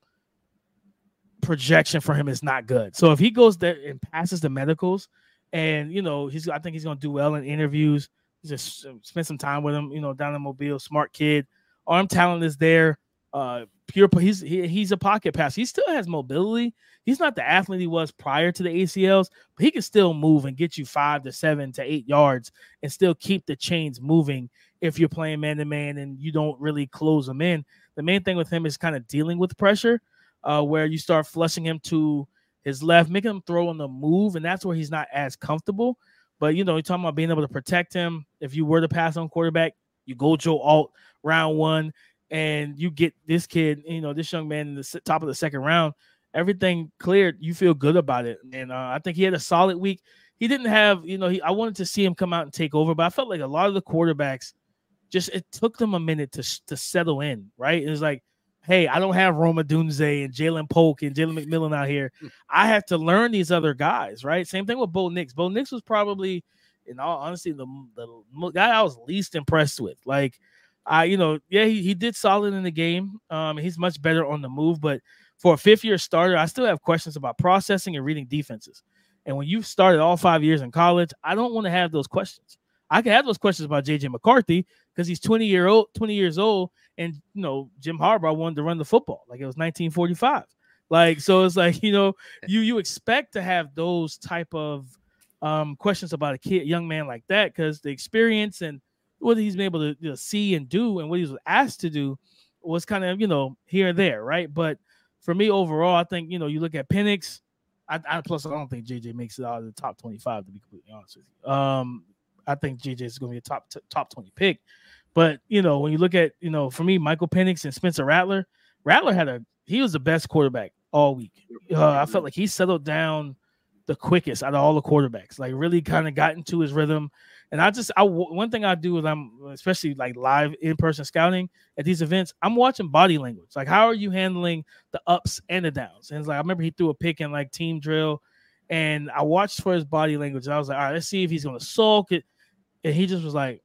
projection for him is not good. So if he goes there and passes the medicals and you know he's I think he's gonna do well in interviews. Just spend some time with him, you know, down in Mobile. Smart kid, arm talent is there. Uh, pure. He's he, he's a pocket pass. He still has mobility. He's not the athlete he was prior to the ACLs, but he can still move and get you five to seven to eight yards and still keep the chains moving if you're playing man to man and you don't really close them in. The main thing with him is kind of dealing with pressure, uh, where you start flushing him to his left, making him throw on the move, and that's where he's not as comfortable. But you know, you're talking about being able to protect him. If you were to pass on quarterback, you go Joe Alt round one, and you get this kid, you know, this young man in the top of the second round. Everything cleared. You feel good about it, and uh, I think he had a solid week. He didn't have, you know, he, I wanted to see him come out and take over, but I felt like a lot of the quarterbacks just it took them a minute to to settle in. Right, it was like hey, I don't have Rome Odunze and Ja'Lynn Polk and Jalen McMillan out here. Hmm. I have to learn these other guys, right? Same thing with Bo Nix. Bo Nix was probably, in all honesty, the, the guy I was least impressed with. Like, I, you know, yeah, he, he did solid in the game. Um, he's much better on the move, but for a fifth year starter, I still have questions about processing and reading defenses. And when you've started all five years in college, I don't want to have those questions. I can have those questions about JJ McCarthy because he's 20 year old, 20 years old, and you know Jim Harbaugh wanted to run the football like it was 1945. Like so, it's like (laughs) you know you you expect to have those type of um, questions about a kid, young man like that because the experience and what he's been able to you know, see and do and what he was asked to do was kind of you know here and there, right? But for me overall, I think you know you look at Penix. I, I plus I don't think JJ makes it out of the top 25 to be completely honest with you. Um, I think JJ is going to be a top t- top 20 pick. But you know, when you look at you know, for me, Michael Penix and Spencer Rattler, Rattler had a he was the best quarterback all week. Uh, I felt like he settled down the quickest out of all the quarterbacks. Like really kind of got into his rhythm. And I just I one thing I do is I'm especially like live in person scouting at these events. I'm watching body language. Like how are you handling the ups and the downs? And it's like I remember he threw a pick in like team drill, and I watched for his body language. I was like, all right, let's see if he's gonna sulk it and he just was like,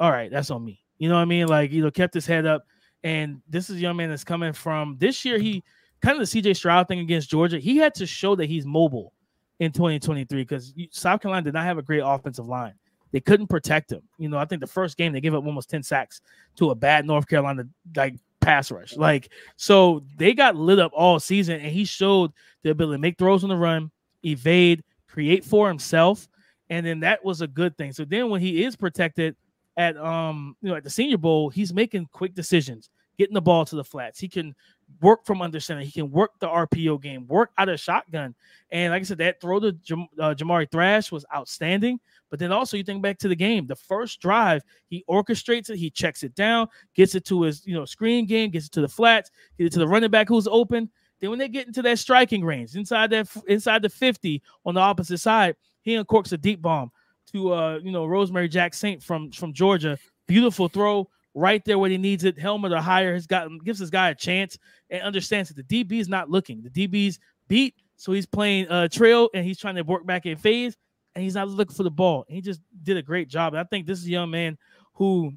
"All right, that's on me." You know what I mean? Like you know, kept his head up. And this is a young man that's coming from this year. He kind of the CJ Stroud thing against Georgia. He had to show that he's mobile in 2023 because South Carolina did not have a great offensive line. They couldn't protect him. You know, I think the first game they gave up almost 10 sacks to a bad North Carolina like pass rush. Like, so they got lit up all season, and he showed the ability to make throws on the run, evade, create for himself and then that was a good thing. So then when he is protected at um you know at the Senior Bowl, he's making quick decisions, getting the ball to the flats. He can work from under center. He can work the RPO game, work out of shotgun. And like I said, that throw to Jam- uh, Jamari Thrash was outstanding. But then also you think back to the game, the first drive, he orchestrates it, he checks it down, gets it to his you know screen game, gets it to the flats, get it to the running back who's open. Then when they get into that striking range, inside that inside the 50 on the opposite side, he uncorks a deep bomb to uh, you know, Rosemy-Jacksaint from from Georgia. Beautiful throw right there where he needs it. Helmet or higher has got gives this guy a chance and understands that the DB is not looking. The DB's beat, so he's playing uh trail and he's trying to work back in phase and he's not looking for the ball. He just did a great job. And I think this is a young man who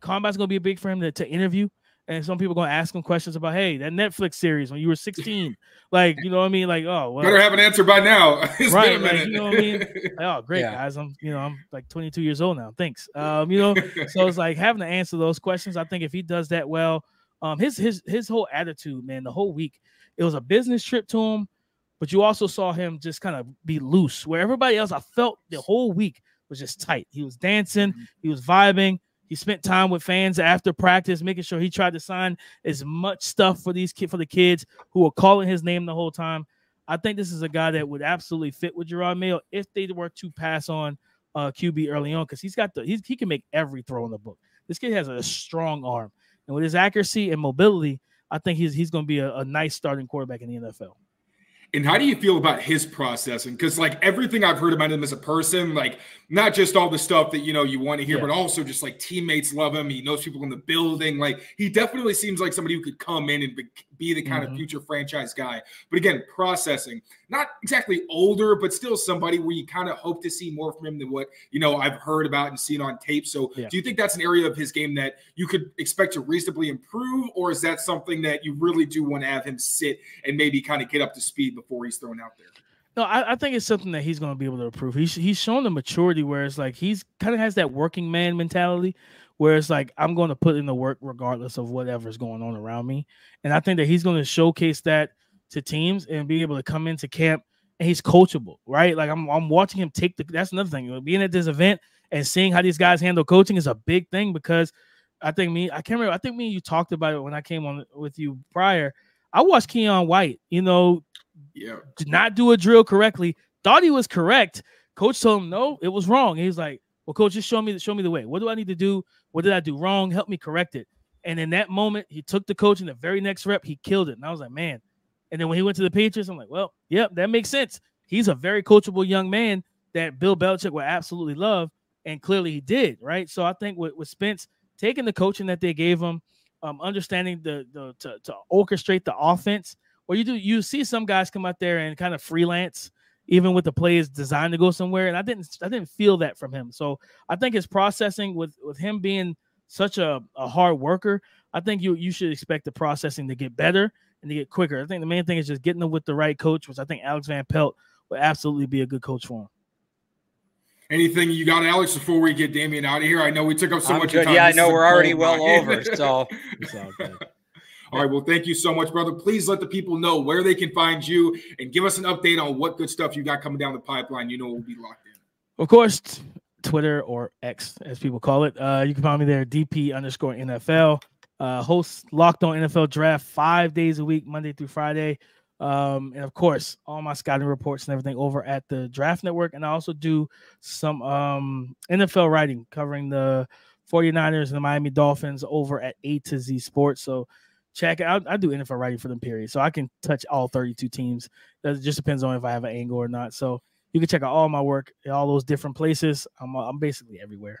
combat's gonna be big for him to, to interview and some people gonna ask him questions about, hey, that Netflix series when you were 16, like you know what I mean? Like, oh, well, better have an answer by now. (laughs) right? Like, you know what I mean? Like, oh, (laughs) great yeah. guys, I'm you know I'm like 22 years old now. Thanks. Um, you know, so it's like having to answer those questions. I think if he does that well, um, his his his whole attitude, man, the whole week, it was a business trip to him, but you also saw him just kind of be loose. Where everybody else, I felt the whole week was just tight. He was dancing, mm-hmm. he was vibing. He spent time with fans after practice, making sure he tried to sign as much stuff for these for the kids who were calling his name the whole time. I think this is a guy that would absolutely fit with Jerod Mayo if they were to pass on uh, QB early on because he's got the he's, he can make every throw in the book. This kid has a strong arm, and with his accuracy and mobility, I think he's he's going to be a, a nice starting quarterback in the NFL. And how do you feel about his processing? Because like everything I've heard about him as a person, like not just all the stuff that you know you want to hear, yeah. but also just like teammates love him. He knows people in the building. Like he definitely seems like somebody who could come in and be the kind mm-hmm. of future franchise guy. But again, processing, not exactly older, but still somebody where you kind of hope to see more from him than what you know I've heard about and seen on tape. So yeah. do you think that's an area of his game that you could expect to reasonably improve, or is that something that you really do want to have him sit and maybe kind of get up to speed before he's thrown out there? No, I, I, think it's something that he's going to be able to improve. He's he's shown the maturity where it's like he's kind of has that working man mentality where it's like I'm going to put in the work regardless of whatever's going on around me. And I think that he's going to showcase that to teams and be able to come into camp and he's coachable, right? Like I'm I'm watching him take the that's another thing. Being at this event and seeing how these guys handle coaching is a big thing because I think me, I can't remember, I think me and you talked about it when I came on with you prior. I watched Keion White, you know, yeah, did not do a drill correctly, thought he was correct. Coach told him no, it was wrong. He's like, Well, coach, just show me show me the way. What do I need to do? What did I do wrong? Help me correct it. And in that moment, he took the coach in the very next rep, he killed it. And I was like, man. And then when he went to the Patriots, I'm like, well, yep, that makes sense. He's a very coachable young man that Bill Belichick would absolutely love. And clearly he did, right? So I think with, with Spence taking the coaching that they gave him, um, understanding the the to, to orchestrate the offense, or you do you see some guys come out there and kind of freelance even with the plays designed to go somewhere. And I didn't I didn't feel that from him. So I think his processing with with him being such a, a hard worker, I think you you should expect the processing to get better and to get quicker. I think the main thing is just getting them with the right coach, which I think Alex Van Pelt would absolutely be a good coach for him. Anything you got, Alex, before we get Damian out of here? I know we took up so I'm much time. Yeah, I know we're already well over. So (laughs) All right. Well, thank you so much, brother. Please let the people know where they can find you and give us an update on what good stuff you got coming down the pipeline. You know, we'll be locked in. Of course, Twitter or X, as people call it. Uh, you can find me there, DP underscore NFL. Uh, host Locked On NFL Draft five days a week, Monday through Friday. Um, and of course, all my scouting reports and everything over at the Draft Network. And I also do some um, NFL writing covering the 49ers and the Miami Dolphins over at A to Z Sports. So check out. I do NFL writing for them, period. So I can touch all 32 teams. It just depends on if I have an angle or not. So you can check out all my work in all those different places. I'm, I'm basically everywhere.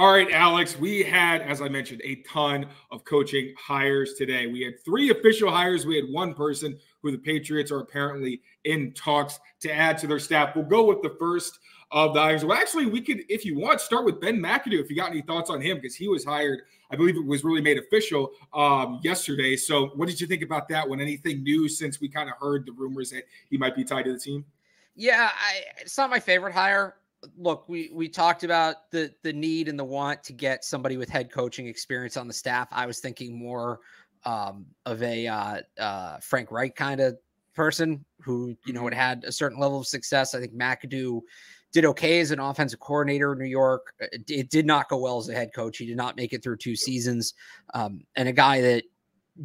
All right, Alex, we had, as I mentioned, a ton of coaching hires today. We had three official hires. We had one person who the Patriots are apparently in talks to add to their staff. We'll go with the first of the hires. Well, actually, we could, if you want, start with Ben McAdoo if you got any thoughts on him, because he was hired, I believe it was really made official um, yesterday. So, what did you think about that one? Anything new since we kind of heard the rumors that he might be tied to the team? Yeah, I, it's not my favorite hire look, we we talked about the the need and the want to get somebody with head coaching experience on the staff. I was thinking more um, of a uh, uh, Frank Reich kind of person who you know had mm-hmm. had a certain level of success. I think McAdoo did okay as an offensive coordinator in New York. It, it did not go well as a head coach. He did not make it through two seasons, um, and a guy that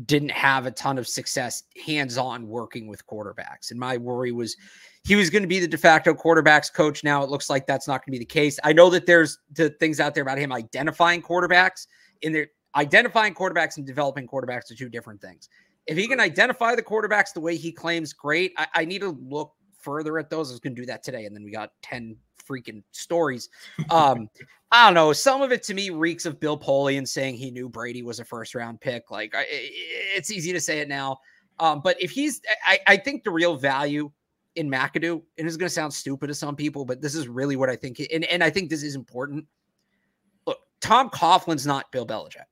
didn't have a ton of success hands on working with quarterbacks. And my worry was he was going to be the de facto quarterbacks coach. Now it looks like that's not going to be the case. I know that there's the things out there about him identifying quarterbacks in there identifying quarterbacks and developing quarterbacks are two different things. If he can identify the quarterbacks the way he claims, great. I, I need to look further at those. I was going to do that today, and then we got 10 freaking stories. Um, I don't know. Some of it to me reeks of Bill Polian saying he knew Brady was a first round pick. Like I, it's easy to say it now. Um, but if he's, I, I think the real value in McAdoo, and it's going to sound stupid to some people, but this is really what I think. And, and I think this is important. Look, Tom Coughlin's not Bill Belichick.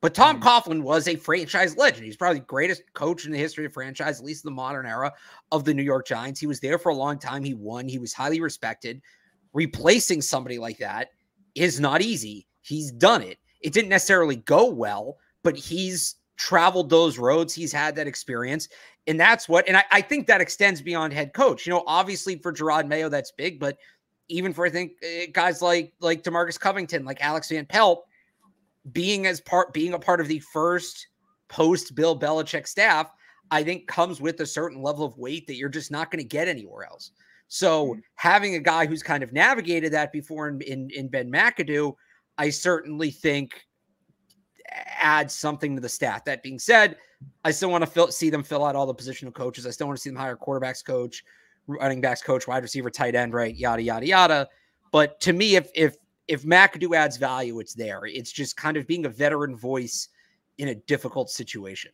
But Tom mm-hmm. Coughlin was a franchise legend. He's probably the greatest coach in the history of franchise, at least in the modern era of the New York Giants. He was there for a long time. He won. He was highly respected. Replacing somebody like that is not easy. He's done it. It didn't necessarily go well, but he's traveled those roads. He's had that experience. And that's what, and I, I think that extends beyond head coach. You know, obviously for Jerod Mayo, that's big, but even for I think eh, guys like like Demarcus Covington, like Alex Van Pelt, being as part being a part of the first post Bill Belichick staff, I think comes with a certain level of weight that you're just not going to get anywhere else. So mm-hmm. having a guy who's kind of navigated that before in, in, in Ben McAdoo, I certainly think adds something to the staff. That being said, I still want to fill, see them fill out all the positional coaches. I still want to see them hire quarterbacks coach, running backs coach, wide receiver, tight end, right? Yada yada yada. But to me, if if if McAdoo adds value, it's there. It's just kind of being a veteran voice in a difficult situation.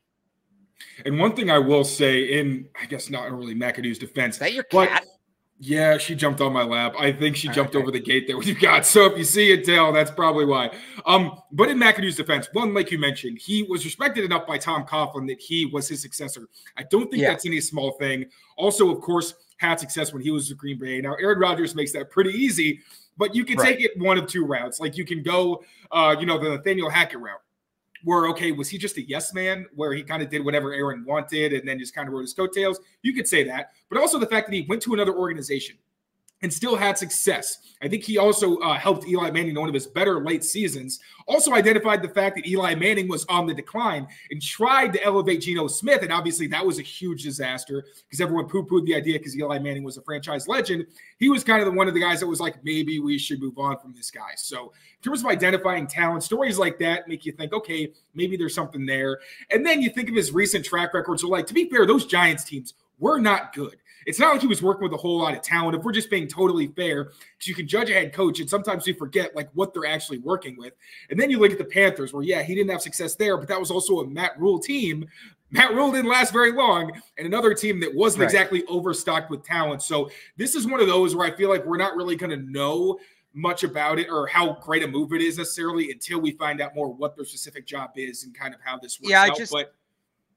And one thing I will say, in I guess not really McAdoo's defense, Is that your cat? Yeah, she jumped on my lap. I think she jumped over the gate there with you got. So if you see it, Dale, that's probably why. Um, but in McAdoo's defense, one, like you mentioned, he was respected enough by Tom Coughlin that he was his successor. I don't think yeah. that's any small thing. Also, of course, had success when he was with Green Bay. Now, Aaron Rodgers makes that pretty easy, but you can right. take it one of two routes. Like you can go, uh, you know, the Nathaniel Hackett route where okay, was he just a yes man where he kind of did whatever Aaron wanted and then just kind of rode his coattails? You could say that, but also the fact that he went to another organization and still had success. I think he also uh, helped Eli Manning in one of his better late seasons. Also identified the fact that Eli Manning was on the decline and tried to elevate Geno Smith. And obviously, that was a huge disaster because everyone poo pooed the idea because Eli Manning was a franchise legend. He was kind of the, one of the guys that was like, maybe we should move on from this guy. So, in terms of identifying talent, stories like that make you think, okay, maybe there's something there. And then you think of his recent track record. So, like, to be fair, those Giants teams were not good. It's not like he was working with a whole lot of talent. If we're just being totally fair, because you can judge a head coach, and sometimes you forget like what they're actually working with. And then you look at the Panthers, where yeah, he didn't have success there, but that was also a Matt Rhule team. Matt Rhule didn't last very long, and another team that wasn't right. exactly overstocked with talent. So this is one of those where I feel like we're not really going to know much about it or how great a move it is necessarily until we find out more what their specific job is and kind of how this works yeah, I out. Just, but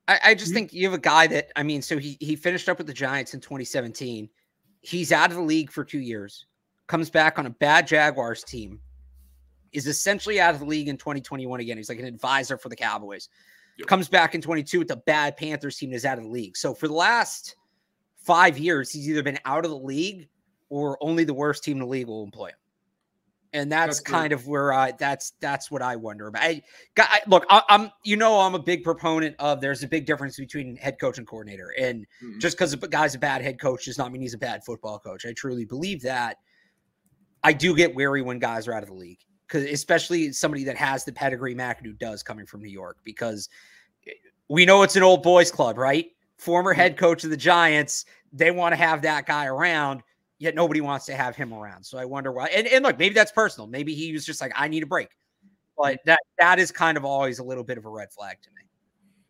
I, I just mm-hmm. think you have a guy that I mean, so he he finished up with the Giants in 2017. He's out of the league for two years, comes back on a bad Jaguars team, is essentially out of the league in 2021 again. He's like an advisor for the Cowboys. Yep. Comes back in 22 with the bad Panthers team is out of the league. So for the last five years, he's either been out of the league or only the worst team in the league will employ him and that's, that's kind of where I that's that's what I wonder about. I, I look, I, am you know I'm a big proponent of there's a big difference between head coach and coordinator, and mm-hmm. just because a guy's a bad head coach does not mean he's a bad football coach. I truly believe that. I do get weary when guys are out of the league because especially somebody that has the pedigree McAdoo does coming from New York because eh, we know it's an old boys club, right? Former head coach of the Giants, they want to have that guy around yet nobody wants to have him around. So I wonder why. And, and look, maybe that's personal. Maybe he was just like, I need a break. But mm-hmm. that that is kind of always a little bit of a red flag to me.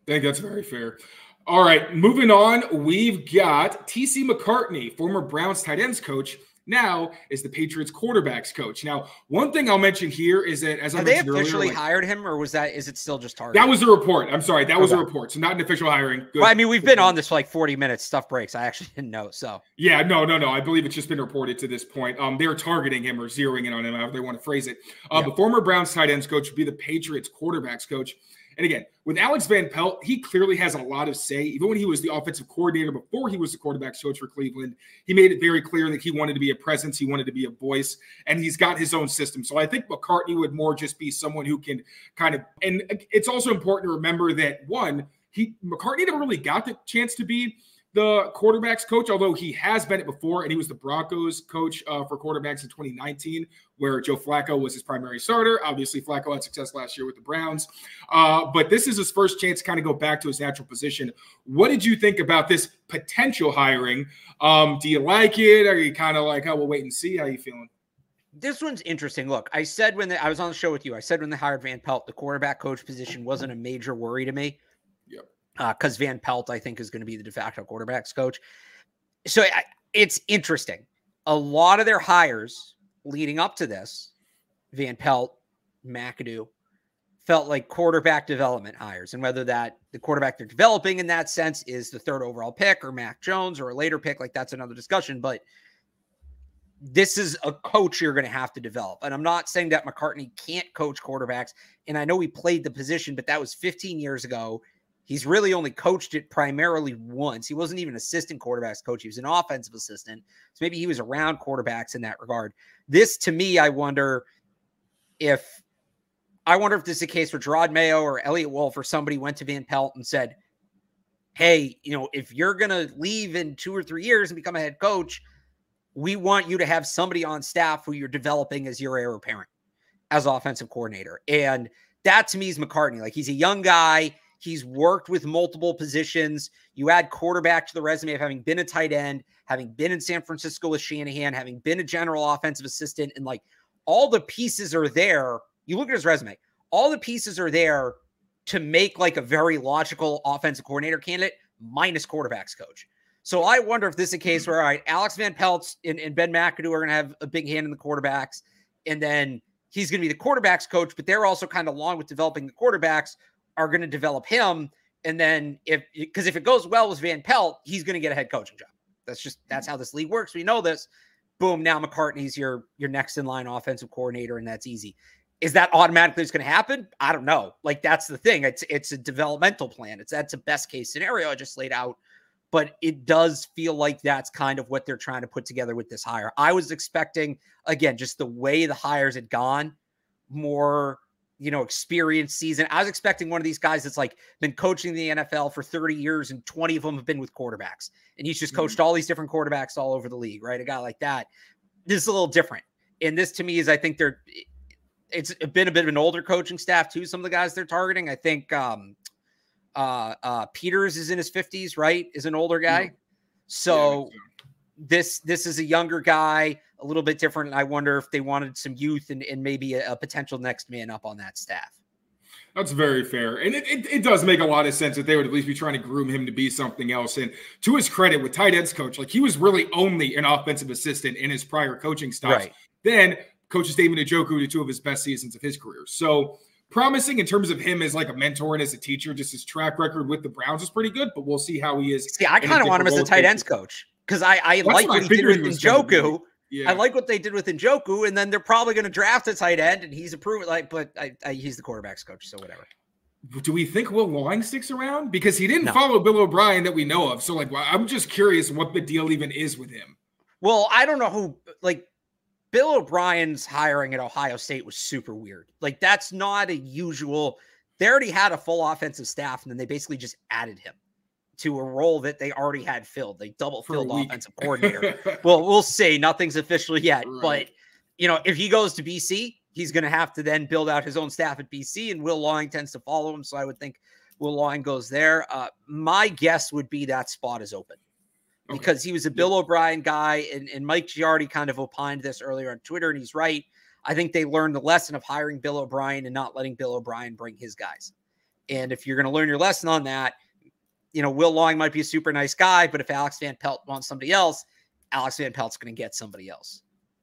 I think that's very fair. All right, moving on, we've got TC McCartney, former Browns tight ends coach, now is the Patriots quarterbacks coach. Now, one thing I'll mention here is that as Have I they officially earlier, like, hired him, or was that is it still just target? That was a report. I'm sorry, that was okay. a report. So not an official hiring. Good. Well, I mean, we've been on this for like 40 minutes. Stuff breaks. I actually (laughs) didn't know. So yeah, no, no, no. I believe it's just been reported to this point. Um, they're targeting him or zeroing in on him, however they want to phrase it. Uh, yeah. The former Browns tight ends coach would be the Patriots quarterbacks coach. And again, with Alex Van Pelt, he clearly has a lot of say. Even when he was the offensive coordinator before he was the quarterback coach for Cleveland, he made it very clear that he wanted to be a presence, he wanted to be a voice, and he's got his own system. So I think McCartney would more just be someone who can kind of. And it's also important to remember that one, he McCartney never really got the chance to be the quarterbacks coach, although he has been it before, and he was the Broncos coach uh, for quarterbacks in 2019, where Joe Flacco was his primary starter. Obviously, Flacco had success last year with the Browns, uh, but this is his first chance to kind of go back to his natural position. What did you think about this potential hiring? Um, do you like it? Are you kind of like, oh, we'll wait and see? How you feeling? This one's interesting. Look, I said when the, I was on the show with you, I said when they hired Van Pelt, the quarterback coach position wasn't a major worry to me. Yep because uh, Van Pelt, I think, is going to be the de facto quarterbacks coach. So I, it's interesting. A lot of their hires leading up to this, Van Pelt, McAdoo, felt like quarterback development hires. And whether that the quarterback they're developing in that sense is the third overall pick or Mac Jones or a later pick, like that's another discussion. But this is a coach you're going to have to develop. And I'm not saying that McCartney can't coach quarterbacks. And I know he played the position, but that was 15 years ago. He's really only coached it primarily once. He wasn't even assistant quarterbacks coach. He was an offensive assistant. So maybe he was around quarterbacks in that regard. This to me, I wonder if I wonder if this is a case where Jerod Mayo or Eliot Wolf or somebody went to Van Pelt and said, Hey, you know, if you're gonna leave in two or three years and become a head coach, we want you to have somebody on staff who you're developing as your heir apparent as offensive coordinator. And that to me is McCartney. Like he's a young guy He's worked with multiple positions. You add quarterback to the resume of having been a tight end, having been in San Francisco with Shanahan, having been a general offensive assistant, and like all the pieces are there. You look at his resume, all the pieces are there to make like a very logical offensive coordinator candidate minus quarterbacks coach. So I wonder if this is a case where all right, Alex Van Pelt and, and Ben McAdoo are going to have a big hand in the quarterbacks, and then he's going to be the quarterbacks coach, but they're also kind of along with developing the quarterbacks are going to develop him. And then if because if it goes well with Van Pelt, he's going to get a head coaching job. That's just that's how this league works. We know this. Boom, now McCartney's your your next in line offensive coordinator, and that's easy. Is that automatically going to happen? I don't know. Like that's the thing. It's it's a developmental plan. It's that's a best case scenario I just laid out, but it does feel like that's kind of what they're trying to put together with this hire. I was expecting again just the way the hires had gone, more you know, experienced season. I was expecting one of these guys that's like been coaching the NFL for 30 years and 20 of them have been with quarterbacks. And he's just coached mm-hmm. all these different quarterbacks all over the league, right? A guy like that. This is a little different. And this to me is I think they're it's been a bit of an older coaching staff too. Some of the guys they're targeting. I think um uh uh Peters is in his 50s, right? Is an older guy. Yeah. So yeah, this this is a younger guy a little bit different. I wonder if they wanted some youth and, and maybe a, a potential next man up on that staff. That's very fair. And it, it, it, does make a lot of sense that they would at least be trying to groom him to be something else. And to his credit, with tight ends coach, like he was really only an offensive assistant in his prior coaching stops. Right. Then coaches David Njoku to two of his best seasons of his career. So promising in terms of him as like a mentor and as a teacher. Just his track record with the Browns is pretty good, but we'll see how he is. See, I kind of want him as a tight ends coach because I, I like what, what he did with Njoku. Yeah. I like what they did with Njoku, and then they're probably going to draft a tight end, and he's approved. Like, but I, I, he's the quarterbacks coach, so whatever. Do we think Will Lawing sticks around because he didn't no. follow Bill O'Brien that we know of? So, like, I'm just curious what the deal even is with him. Well, I don't know who. Like, Bill O'Brien's hiring at Ohio State was super weird. Like, that's not a usual. They already had a full offensive staff, and then they basically just added him to a role that they already had filled. They double filled offensive coordinator. (laughs) well, we'll see. Nothing's official yet, right. but you know, if he goes to BC, he's going to have to then build out his own staff at BC, and Will Lawing tends to follow him. So I would think Will Lawing goes there. Uh, my guess would be that spot is open okay. because he was a Bill O'Brien guy, and, and Mike Giardi kind of opined this earlier on Twitter, and he's right. I think they learned the lesson of hiring Bill O'Brien and not letting Bill O'Brien bring his guys. And if you're going to learn your lesson on that, you know, Will Lawing might be a super nice guy, but if Alex Van Pelt wants somebody else, Alex Van Pelt's going to get somebody else.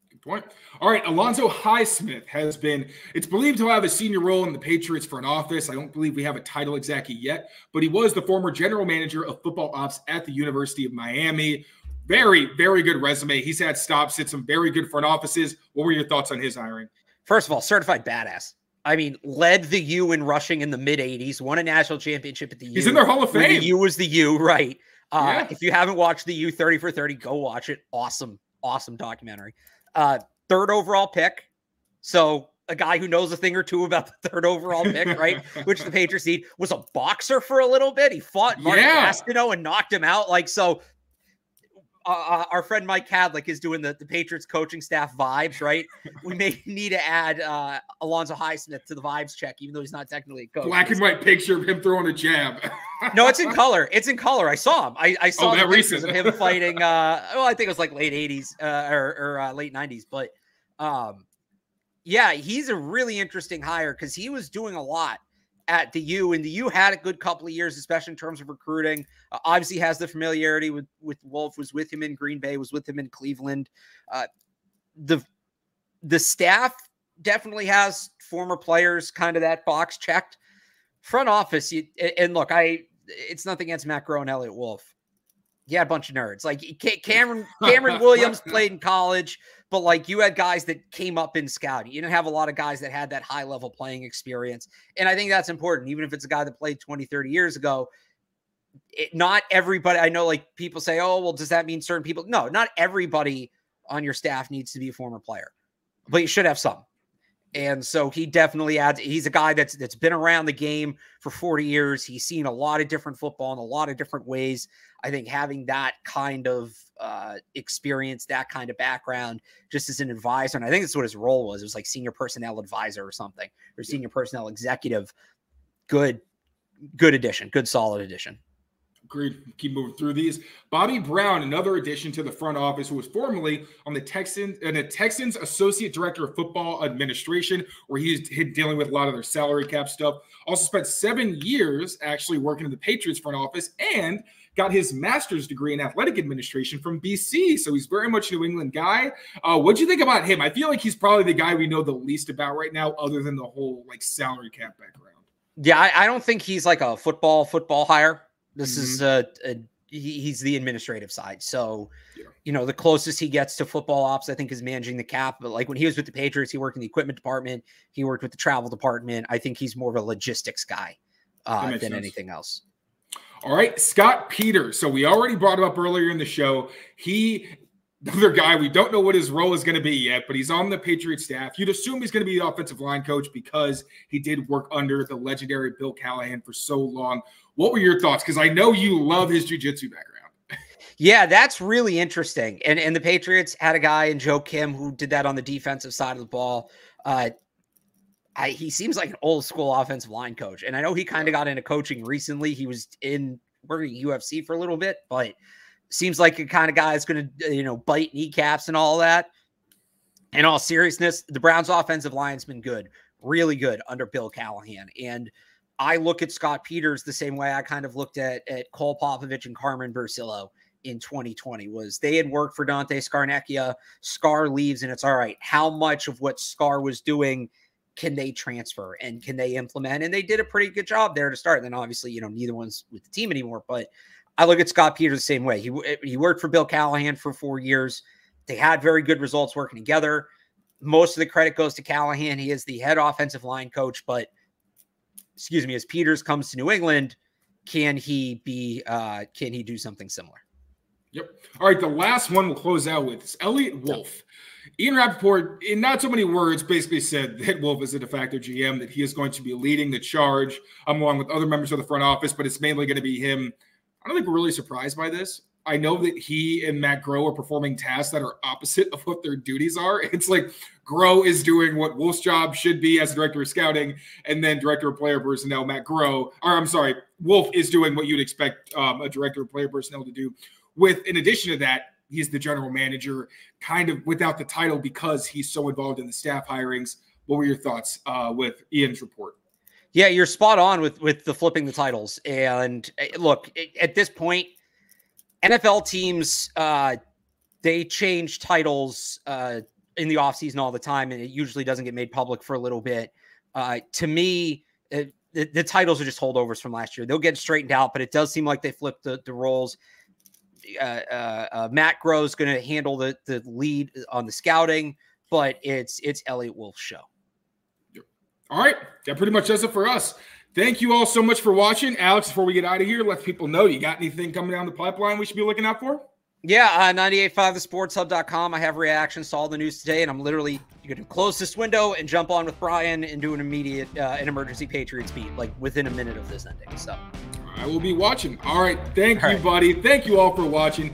Good point. All right, Alonzo Highsmith has been, it's believed to have a senior role in the Patriots front office. I don't believe we have a title exactly yet, but he was the former general manager of football ops at the University of Miami. Very, very good resume. He's had stops at some very good front offices. What were your thoughts on his hiring? First of all, certified badass. I mean, led the U in rushing in the mid 80s, won a national championship at the U. He's in their Hall of Fame. The U was the U, right? Uh, yeah. If you haven't watched the U 30 for 30, go watch it. Awesome, awesome documentary. Uh, third overall pick. So a guy who knows a thing or two about (laughs) the third overall pick, right? Which the (laughs) Patriots need was a boxer for a little bit. He fought Mark Yeah. Gastineau and knocked him out. Like so, uh, uh, our friend Mike Kadlick is doing the, the Patriots coaching staff vibes, right? We may (laughs) need to add uh, Alonzo Highsmith to the vibes check, even though he's not technically a coach. Black and white picture of him throwing a jab. No, it's in color. It's in color. I saw him. I, I saw Oh, that pictures recent. of him fighting. Uh, well, I think it was like late '80s uh, or, or uh, late '90s, but um, yeah, he's a really interesting hire because he was doing a lot at the U, and the U had a good couple of years, especially in terms of recruiting. Uh, obviously, has the familiarity with with Wolf. Was with him in Green Bay. Was with him in Cleveland. Uh, the the staff definitely has former players kind of that box checked. Front office, you, and look, I it's nothing against Matt Groh and Eliot Wolf. Yeah, a bunch of nerds. Like Cameron (laughs) Cameron Williams played in college, but like you had guys that came up in scouting. You didn't have a lot of guys that had that high level playing experience. And I think that's important, even if it's a guy that played 20, 30 years ago. It, not everybody, I know like people say, oh, well, does that mean certain people? No, not everybody on your staff needs to be a former player, but you should have some. And so he definitely adds. He's a guy that's that's been around the game for 40 years. He's seen a lot of different football in a lot of different ways. I think having that kind of uh, experience, that kind of background, just as an advisor, and I think that's what his role was. It was like senior personnel advisor or something, or senior personnel executive. Good, good addition. Good solid addition. Agreed. Keep moving through these. Bobby Brown, another addition to the front office, who was formerly on the Texans and the Texans Associate Director of Football Administration, where he's dealing with a lot of their salary cap stuff. Also spent seven years actually working in the Patriots front office and got his master's degree in athletic administration from BC. So he's very much a New England guy. Uh, what do you think about him? I feel like he's probably the guy we know the least about right now, other than the whole like salary cap background. Yeah, I, I don't think he's like a football football hire. This is uh, a, he, he's the administrative side. So, Yeah. you know, the closest he gets to football ops, I think, is managing the cap. But like when he was with the Patriots, he worked in the equipment department. He worked with the travel department. I think he's more of a logistics guy uh, than sense. anything else. All right, Scott Peters. So we already brought him up earlier in the show. He, another guy, we don't know what his role is going to be yet, but he's on the Patriot staff. You'd assume he's going to be the offensive line coach because he did work under the legendary Bill Callahan for so long. What were your thoughts? Because I know you love his jujitsu background. Yeah, that's really interesting. And and the Patriots had a guy in Joe Kim who did that on the defensive side of the ball. Uh, I, he seems like an old school offensive line coach, and I know he kind of got into coaching recently. He was in working UFC for a little bit, but seems like a kind of guy that's going to uh, you know bite kneecaps and all that. In all seriousness, the Browns' offensive line's been good, really good under Bill Callahan, and I look at Scott Peters the same way I kind of looked at at Cole Popovich and Carmen Bricillo in 2020 was they had worked for Dante Scarnecchia. Scar leaves, and it's all right. How much of what Scar was doing can they transfer and can they implement? And they did a pretty good job there to start. And then obviously, you know, neither one's with the team anymore. But I look at Scott Peters the same way. He he worked for Bill Callahan for four years. They had very good results working together. Most of the credit goes to Callahan. He is the head offensive line coach, but excuse me, as Peters comes to New England, can he be uh can he do something similar? Yep. All right, the last one we'll close out with is Eliot Wolf. Ian Rapoport, in not so many words, basically said that Wolf is a de facto GM, that he is going to be leading the charge um, along with other members of the front office, but it's mainly going to be him. I don't think we're really surprised by this. I know that he and Matt Groh are performing tasks that are opposite of what their duties are. (laughs) It's like Groh is doing what Wolf's job should be as a director of scouting, and then director of player personnel, Matt Groh, or I'm sorry, Wolf is doing what you'd expect um, a director of player personnel to do. With in addition to that, he's the general manager, kind of without the title because he's so involved in the staff hirings. What were your thoughts uh, with Ian's report? Yeah, you're spot on with with the flipping the titles. And eh, look, eh, at this point, NFL teams uh they change titles uh in the offseason all the time, and it usually doesn't get made public for a little bit. Uh to me, uh, the, the titles are just holdovers from last year. They'll get straightened out, but it does seem like they flipped the, the roles. Uh, uh, uh, Matt Groh's going to handle the the lead on the scouting, but it's it's Eliot Wolf's show. All right, that pretty much does it for us. Thank you all so much for watching. Alex, before we get out of here, let people know you got anything coming down the pipeline we should be looking out for? Yeah, uh, 985thesportshub.com. I have reactions to all the news today, and I'm literally going to close this window and jump on with Brian and do an immediate, uh, an emergency Patriots beat, like within a minute of this ending. So I will be watching. All right. Thank All you, right. buddy. Thank you all for watching.